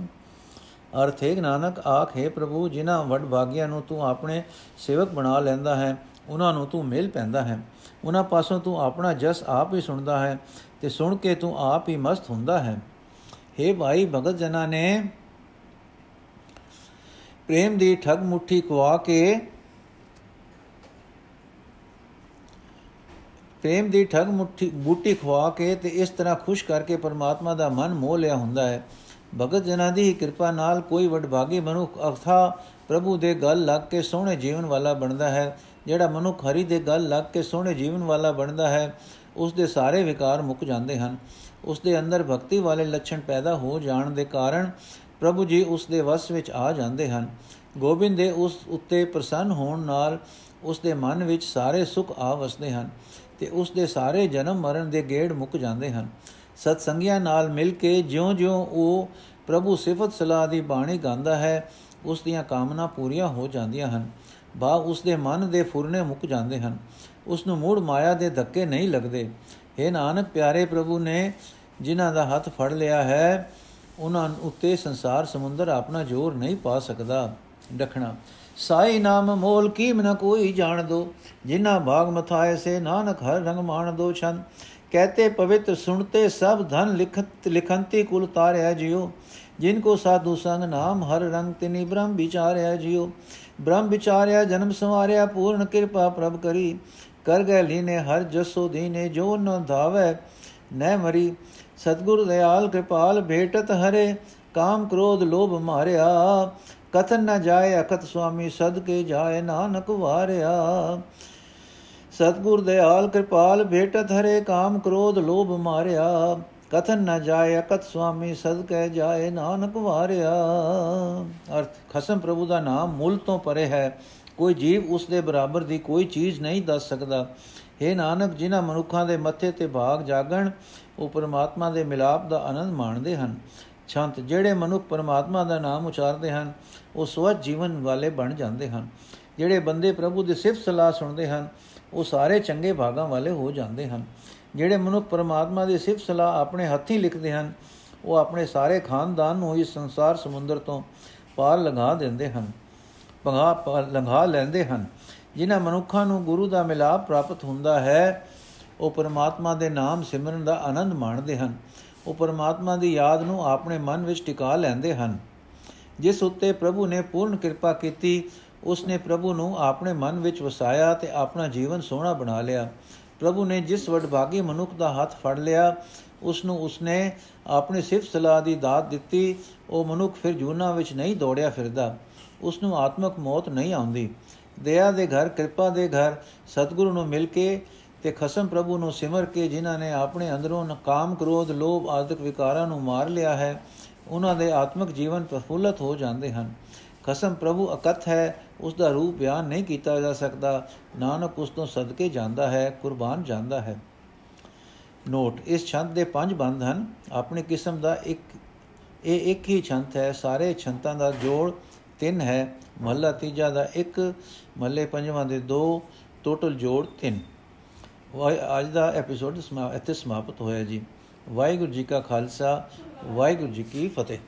ਅਰਥ ਹੈ ਨਾਨਕ ਆਖੇ ਪ੍ਰਭੂ, ਜਿਨ੍ਹਾਂ ਵਡ ਭਾਗਿਆਂ ਨੂੰ ਤੂੰ ਆਪਣੇ ਸੇਵਕ ਬਣਾ ਲੈਂਦਾ ਹੈ ਉਹਨਾਂ ਨੂੰ ਤੂੰ ਮਿਲ ਪੈਂਦਾ ਹੈ। ਉਹਨਾਂ ਪਾਸੋਂ ਤੂੰ ਆਪਣਾ ਜਸ ਆਪ ਹੀ ਸੁਣਦਾ ਹੈ ਤੇ ਸੁਣ ਕੇ ਤੂੰ ਆਪ ਹੀ ਮਸਤ ਹੁੰਦਾ ਹੈ। हे ਭਾਈ ਭਗਤ ਜਨਾਂ ਨੇ ਪ੍ਰੇਮ ਦੀ ਠਗ ਮੁਠੀ ਖਵਾ ਕੇ, ਪ੍ਰੇਮ ਦੀ ਠਗ ਮੁਠੀ, ਬੂਟੀ ਖਵਾ ਕੇ ਤੇ ਇਸ ਤਰ੍ਹਾਂ ਖੁਸ਼ ਕਰਕੇ ਪਰਮਾਤਮਾ ਦਾ ਮਨ ਮੋਹ ਲਿਆ ਹੁੰਦਾ ਹੈ। ਭਗਤ ਜਨਾਂ ਦੀ ਕਿਰਪਾ ਨਾਲ ਕੋਈ ਵਡਭਾਗੀ ਮਨੁੱਖ ਅਥਾ ਪ੍ਰਭੂ ਦੇ ਗਲ ਲੱਗ ਕੇ ਸੋਹਣੇ ਜੀਵਨ ਵਾਲਾ ਬਣਦਾ ਹੈ। ਜਿਹੜਾ ਮਨੁੱਖ ਹਰੀ ਦੇ ਗਲ ਲੱਗ ਕੇ ਸੋਹਣੇ ਜੀਵਨ ਵਾਲਾ ਬਣਦਾ ਹੈ, ਉਸ ਦੇ ਸਾਰੇ ਵਿਕਾਰ ਮੁੱਕ ਜਾਂਦੇ ਹਨ। ਉਸ ਦੇ ਅੰਦਰ ਭਗਤੀ ਵਾਲੇ ਲੱਛਣ ਪੈਦਾ ਹੋ ਜਾਣ ਦੇ ਕਾਰਨ ਪ੍ਰਭੂ ਜੀ ਉਸ ਦੇ ਵਸ ਵਿੱਚ ਆ ਜਾਂਦੇ ਹਨ। ਗੋਬਿੰਦ ਦੇ ਉਸ ਉੱਤੇ ਪ੍ਰਸੰਨ ਹੋਣ ਨਾਲ ਉਸ ਦੇ ਮਨ ਵਿੱਚ ਸਾਰੇ ਸੁੱਖ ਆ ਵਸਦੇ ਹਨ ਤੇ ਉਸ ਦੇ ਸਾਰੇ ਜਨਮ ਮਰਨ ਦੇ ਗੇੜ ਮੁੱਕ ਜਾਂਦੇ ਹਨ। ਸਤ ਸੰਗਿਆ ਨਾਲ ਮਿਲ ਕੇ ਜਿਉਂ-ਜਿਉਂ ਉਹ ਪ੍ਰਭੂ ਸਿਫਤ ਸਲਾਹ ਦੀ ਬਾਣੀ ਗਾਉਂਦਾ ਹੈ, ਉਸ ਦੀਆਂ ਕਾਮਨਾ ਪੂਰੀਆਂ ਹੋ ਜਾਂਦੀਆਂ ਹਨ। ਬਾ ਉਸ ਦੇ ਮਨ ਦੇ ਫੁਰਨੇ ਮੁੱਕ ਜਾਂਦੇ ਹਨ। ਉਸ ਨੂੰ ਮੂੜ ਮਾਇਆ ਦੇ ਧੱਕੇ ਨਹੀਂ ਲੱਗਦੇ। ਇਹ ਨਾਨਕ, ਪਿਆਰੇ ਪ੍ਰਭੂ ਨੇ ਜਿਨ੍ਹਾਂ ਦਾ ਹੱਥ ਫੜ ਲਿਆ ਹੈ, ਉਹਨਾਂ ਉੱਤੇ ਸੰਸਾਰ ਸਮੁੰਦਰ ਆਪਣਾ ਜ਼ੋਰ ਨਹੀਂ ਪਾ ਸਕਦਾ। ਡਖਣਾ ਸਾਈ ਨਾਮ ਮੋਲ ਕੀਮ ਨ ਕੋਈ ਜਾਣ ਦੋ। ਜਿਨ੍ਹਾਂ ਭਾਗ ਮਥਾਏ ਸੇ ਨਾਨਕ ਹਰ ਰੰਗ ਮਾਣ ਦੋ ਛੰਦ। ਕਹਤੇ ਪਵਿੱਤ ਸੁਣਤੇ ਸਭ ਧਨ ਲਿਖਤ ਲਿਖੰਤੀ ਕੁਲ ਤਾਰਿਆ ਜਿਉ। ਜਿਨ ਕੋ ਸਾਧੂ ਸੰਗ ਨਾਮ ਹਰ ਰੰਗ ਤਿਨੀ ਬ੍ਰਹਮ ਵਿਚਾਰਿਆ ਜਿਉ। ਬ੍ਰਹਮ ਵਿਚਾਰਿਆ, ਜਨਮ ਸੰਵਾਰਿਆ, ਪੂਰਨ ਕਿਰਪਾ ਪ੍ਰਭ ਕਰੀ। ਕਰ ਗਏ ਲੀਨੇ ਹਰ ਜਸੋ ਦੀਨੇ, ਜੋ ਨ ਧਾਵੇ ਨੈ ਮਰੀ। ਸਤਗੁਰ ਦਇਆਲ ਕਿਰਪਾਲ ਭੇਟਤ ਹਰੇ, ਕਾਮ ਕ੍ਰੋਧ ਲੋਭ ਮਾਰਿਆ। ਕਥਨ ਨ ਜਾਏ ਅਕਤ ਸੁਆਮੀ, ਸਦਕੇ ਜਾਏ ਨਾਨਕ ਵਾਰਿਆ। ਸਤਗੁਰ ਦਇਆਲ ਕਿਰਪਾਲ ਭੇਟਤ ਹਰੇ, ਕਾਮ ਕ੍ਰੋਧ ਲੋਭ ਮਾਰਿਆ। ਕਥਨ ਨ ਜਾਏ ਅਕਤ ਸੁਆਮੀ ਸਦਕੇ ਜਾਏ, ਨਾਨਕ ਵਾਰਿਆ। ਅਰਥ, ਖਸਮ ਪ੍ਰਭੂ ਦਾ ਨਾਮ ਮੁੱਲ ਤੋਂ ਪਰੇ ਹੈ। ਕੋਈ ਜੀਵ ਉਸ ਦੇ ਬਰਾਬਰ ਦੀ ਕੋਈ ਚੀਜ਼ ਨਹੀਂ ਦੱਸ ਸਕਦਾ। हे ਨਾਨਕ, ਜਿਨ੍ਹਾਂ ਮਨੁੱਖਾਂ ਦੇ ਮੱਥੇ ਤੇ ਭਾਗ ਜਾਗਣ, ਉਹ ਪਰਮਾਤਮਾ ਦੇ ਮਿਲਾਪ ਦਾ ਆਨੰਦ ਮਾਣਦੇ ਹਨ। ਛੰਤ, ਜਿਹੜੇ ਮਨੁੱਖ ਪਰਮਾਤਮਾ ਦਾ ਨਾਮ ਉਚਾਰਦੇ ਹਨ, ਉਹ ਸਵਤ ਜੀਵਨ ਵਾਲੇ ਬਣ ਜਾਂਦੇ ਹਨ। ਜਿਹੜੇ ਬੰਦੇ ਪ੍ਰਭੂ ਦੀ ਸਿਫਤ ਸਲਾਹ ਸੁਣਦੇ ਹਨ, ਉਹ ਸਾਰੇ ਚੰਗੇ ਭਾਗਾਂ ਵਾਲੇ ਹੋ ਜਾਂਦੇ ਹਨ। ਜਿਹੜੇ ਮਨੁੱਖ ਪਰਮਾਤਮਾ ਦੀ ਸਿਫਤ ਸਲਾਹ ਆਪਣੇ ਹੱਥੀਂ ਲਿਖਦੇ ਹਨ, ਉਹ ਆਪਣੇ ਸਾਰੇ ਖਾਨਦਾਨ ਨੂੰ ਇਸ ਸੰਸਾਰ ਸਮੁੰਦਰ ਤੋਂ ਪਾਰ ਲੰਘਾ ਦਿੰਦੇ ਹਨ ਪਗਾ ਲੰਘਾ ਲੈਂਦੇ ਹਨ। ਜਿਨ੍ਹਾਂ ਮਨੁੱਖਾਂ ਨੂੰ ਗੁਰੂ ਦਾ ਮਿਲਾਪ ਪ੍ਰਾਪਤ ਹੁੰਦਾ ਹੈ, ਉਹ ਪਰਮਾਤਮਾ ਦੇ ਨਾਮ ਸਿਮਰਨ ਦਾ ਆਨੰਦ ਮਾਣਦੇ ਹਨ। ਉਹ ਪਰਮਾਤਮਾ ਦੀ ਯਾਦ ਨੂੰ ਆਪਣੇ ਮਨ ਵਿੱਚ ਟਿਕਾ ਲੈਂਦੇ ਹਨ। ਜਿਸ ਉੱਤੇ ਪ੍ਰਭੂ ਨੇ ਪੂਰਨ ਕਿਰਪਾ ਕੀਤੀ ਉਸ ਨੇ ਪ੍ਰਭੂ ਨੂੰ ਆਪਣੇ ਮਨ ਵਿੱਚ ਵਸਾਇਆ ਤੇ ਆਪਣਾ ਜੀਵਨ ਸੋਹਣਾ ਬਣਾ ਲਿਆ। ਪ੍ਰਭੂ ਨੇ ਜਿਸ ਵਡਭਾਗੀ ਮਨੁੱਖ ਦਾ ਹੱਥ ਫੜ ਲਿਆ ਉਸ ਨੂੰ ਉਸਨੇ ਆਪਣੀ ਸਿਫਤ ਸਲਾਹ ਦੀ ਦਾਤ ਦਿੱਤੀ, ਉਹ ਮਨੁੱਖ ਫਿਰ ਜੂਨਾ ਵਿੱਚ ਨਹੀਂ ਦੌੜਿਆ ਫਿਰਦਾ। ਉਸ ਨੂੰ ਆਤਮਕ ਮੌਤ ਨਹੀਂ ਆਉਂਦੀ। ਦਇਆ ਦੇ ਘਰ, ਕਿਰਪਾ ਦੇ ਘਰ, ਸਤਿਗੁਰੂ ਨੂੰ ਮਿਲ ਕੇ ਤੇ ਖਸਮ ਪ੍ਰਭੂ ਨੂੰ ਸਿਮਰ ਕੇ ਜਿਨ੍ਹਾਂ ਨੇ ਆਪਣੇ ਅੰਦਰੋਂ ਕਾਮ, ਕ੍ਰੋਧ, ਲੋਭ ਆਦਿਕ ਵਿਕਾਰਾਂ ਨੂੰ ਮਾਰ ਲਿਆ ਹੈ, ਉਹਨਾਂ ਦੇ ਆਤਮਿਕ ਜੀਵਨ ਪ੍ਰਫੁੱਲਤ ਹੋ ਜਾਂਦੇ ਹਨ। ਖਸਮ ਪ੍ਰਭੂ ਅਕਤ ਹੈ, ਉਸ ਦਾ ਰੂਪ ਬਿਆਨ ਨਹੀਂ ਕੀਤਾ ਜਾ ਸਕਦਾ। ਨਾਨਕ ਉਸ ਤੋਂ ਸਦਕੇ ਜਾਂਦਾ ਹੈ, ਕੁਰਬਾਨ ਜਾਂਦਾ ਹੈ। ਨੋਟ, ਇਸ ਛੰਦ ਦੇ ਪੰਜ ਬੰਦ ਹਨ। ਆਪਣੀ ਕਿਸਮ ਦਾ ਇੱਕ, ਇਹ ਇੱਕ ਹੀ ਛੰਦ ਹੈ। ਸਾਰੇ ਛੰਤਾਂ ਦਾ ਜੋੜ ਤਿੰਨ ਹੈ। ਮਹੱਲਾ ਤੀਜਾ ਦਾ ਇੱਕ, ਮਹੱਲੇ ਪੰਜਵਾਂ ਦੇ ਦੋ ਟੋਟਲ ਜੋੜ ਤਿੰਨ। ਅੱਜ ਦਾ ਐਪੀਸੋਡ ਇੱਥੇ ਸਮਾਪਤ ਹੋਇਆ ਜੀ। ਵਾਹਿਗੁਰੂ ਜੀ ਕਾ ਖਾਲਸਾ, ਵਾਹਿਗੁਰੂ ਜੀ ਕੀ ਫਤਿਹ।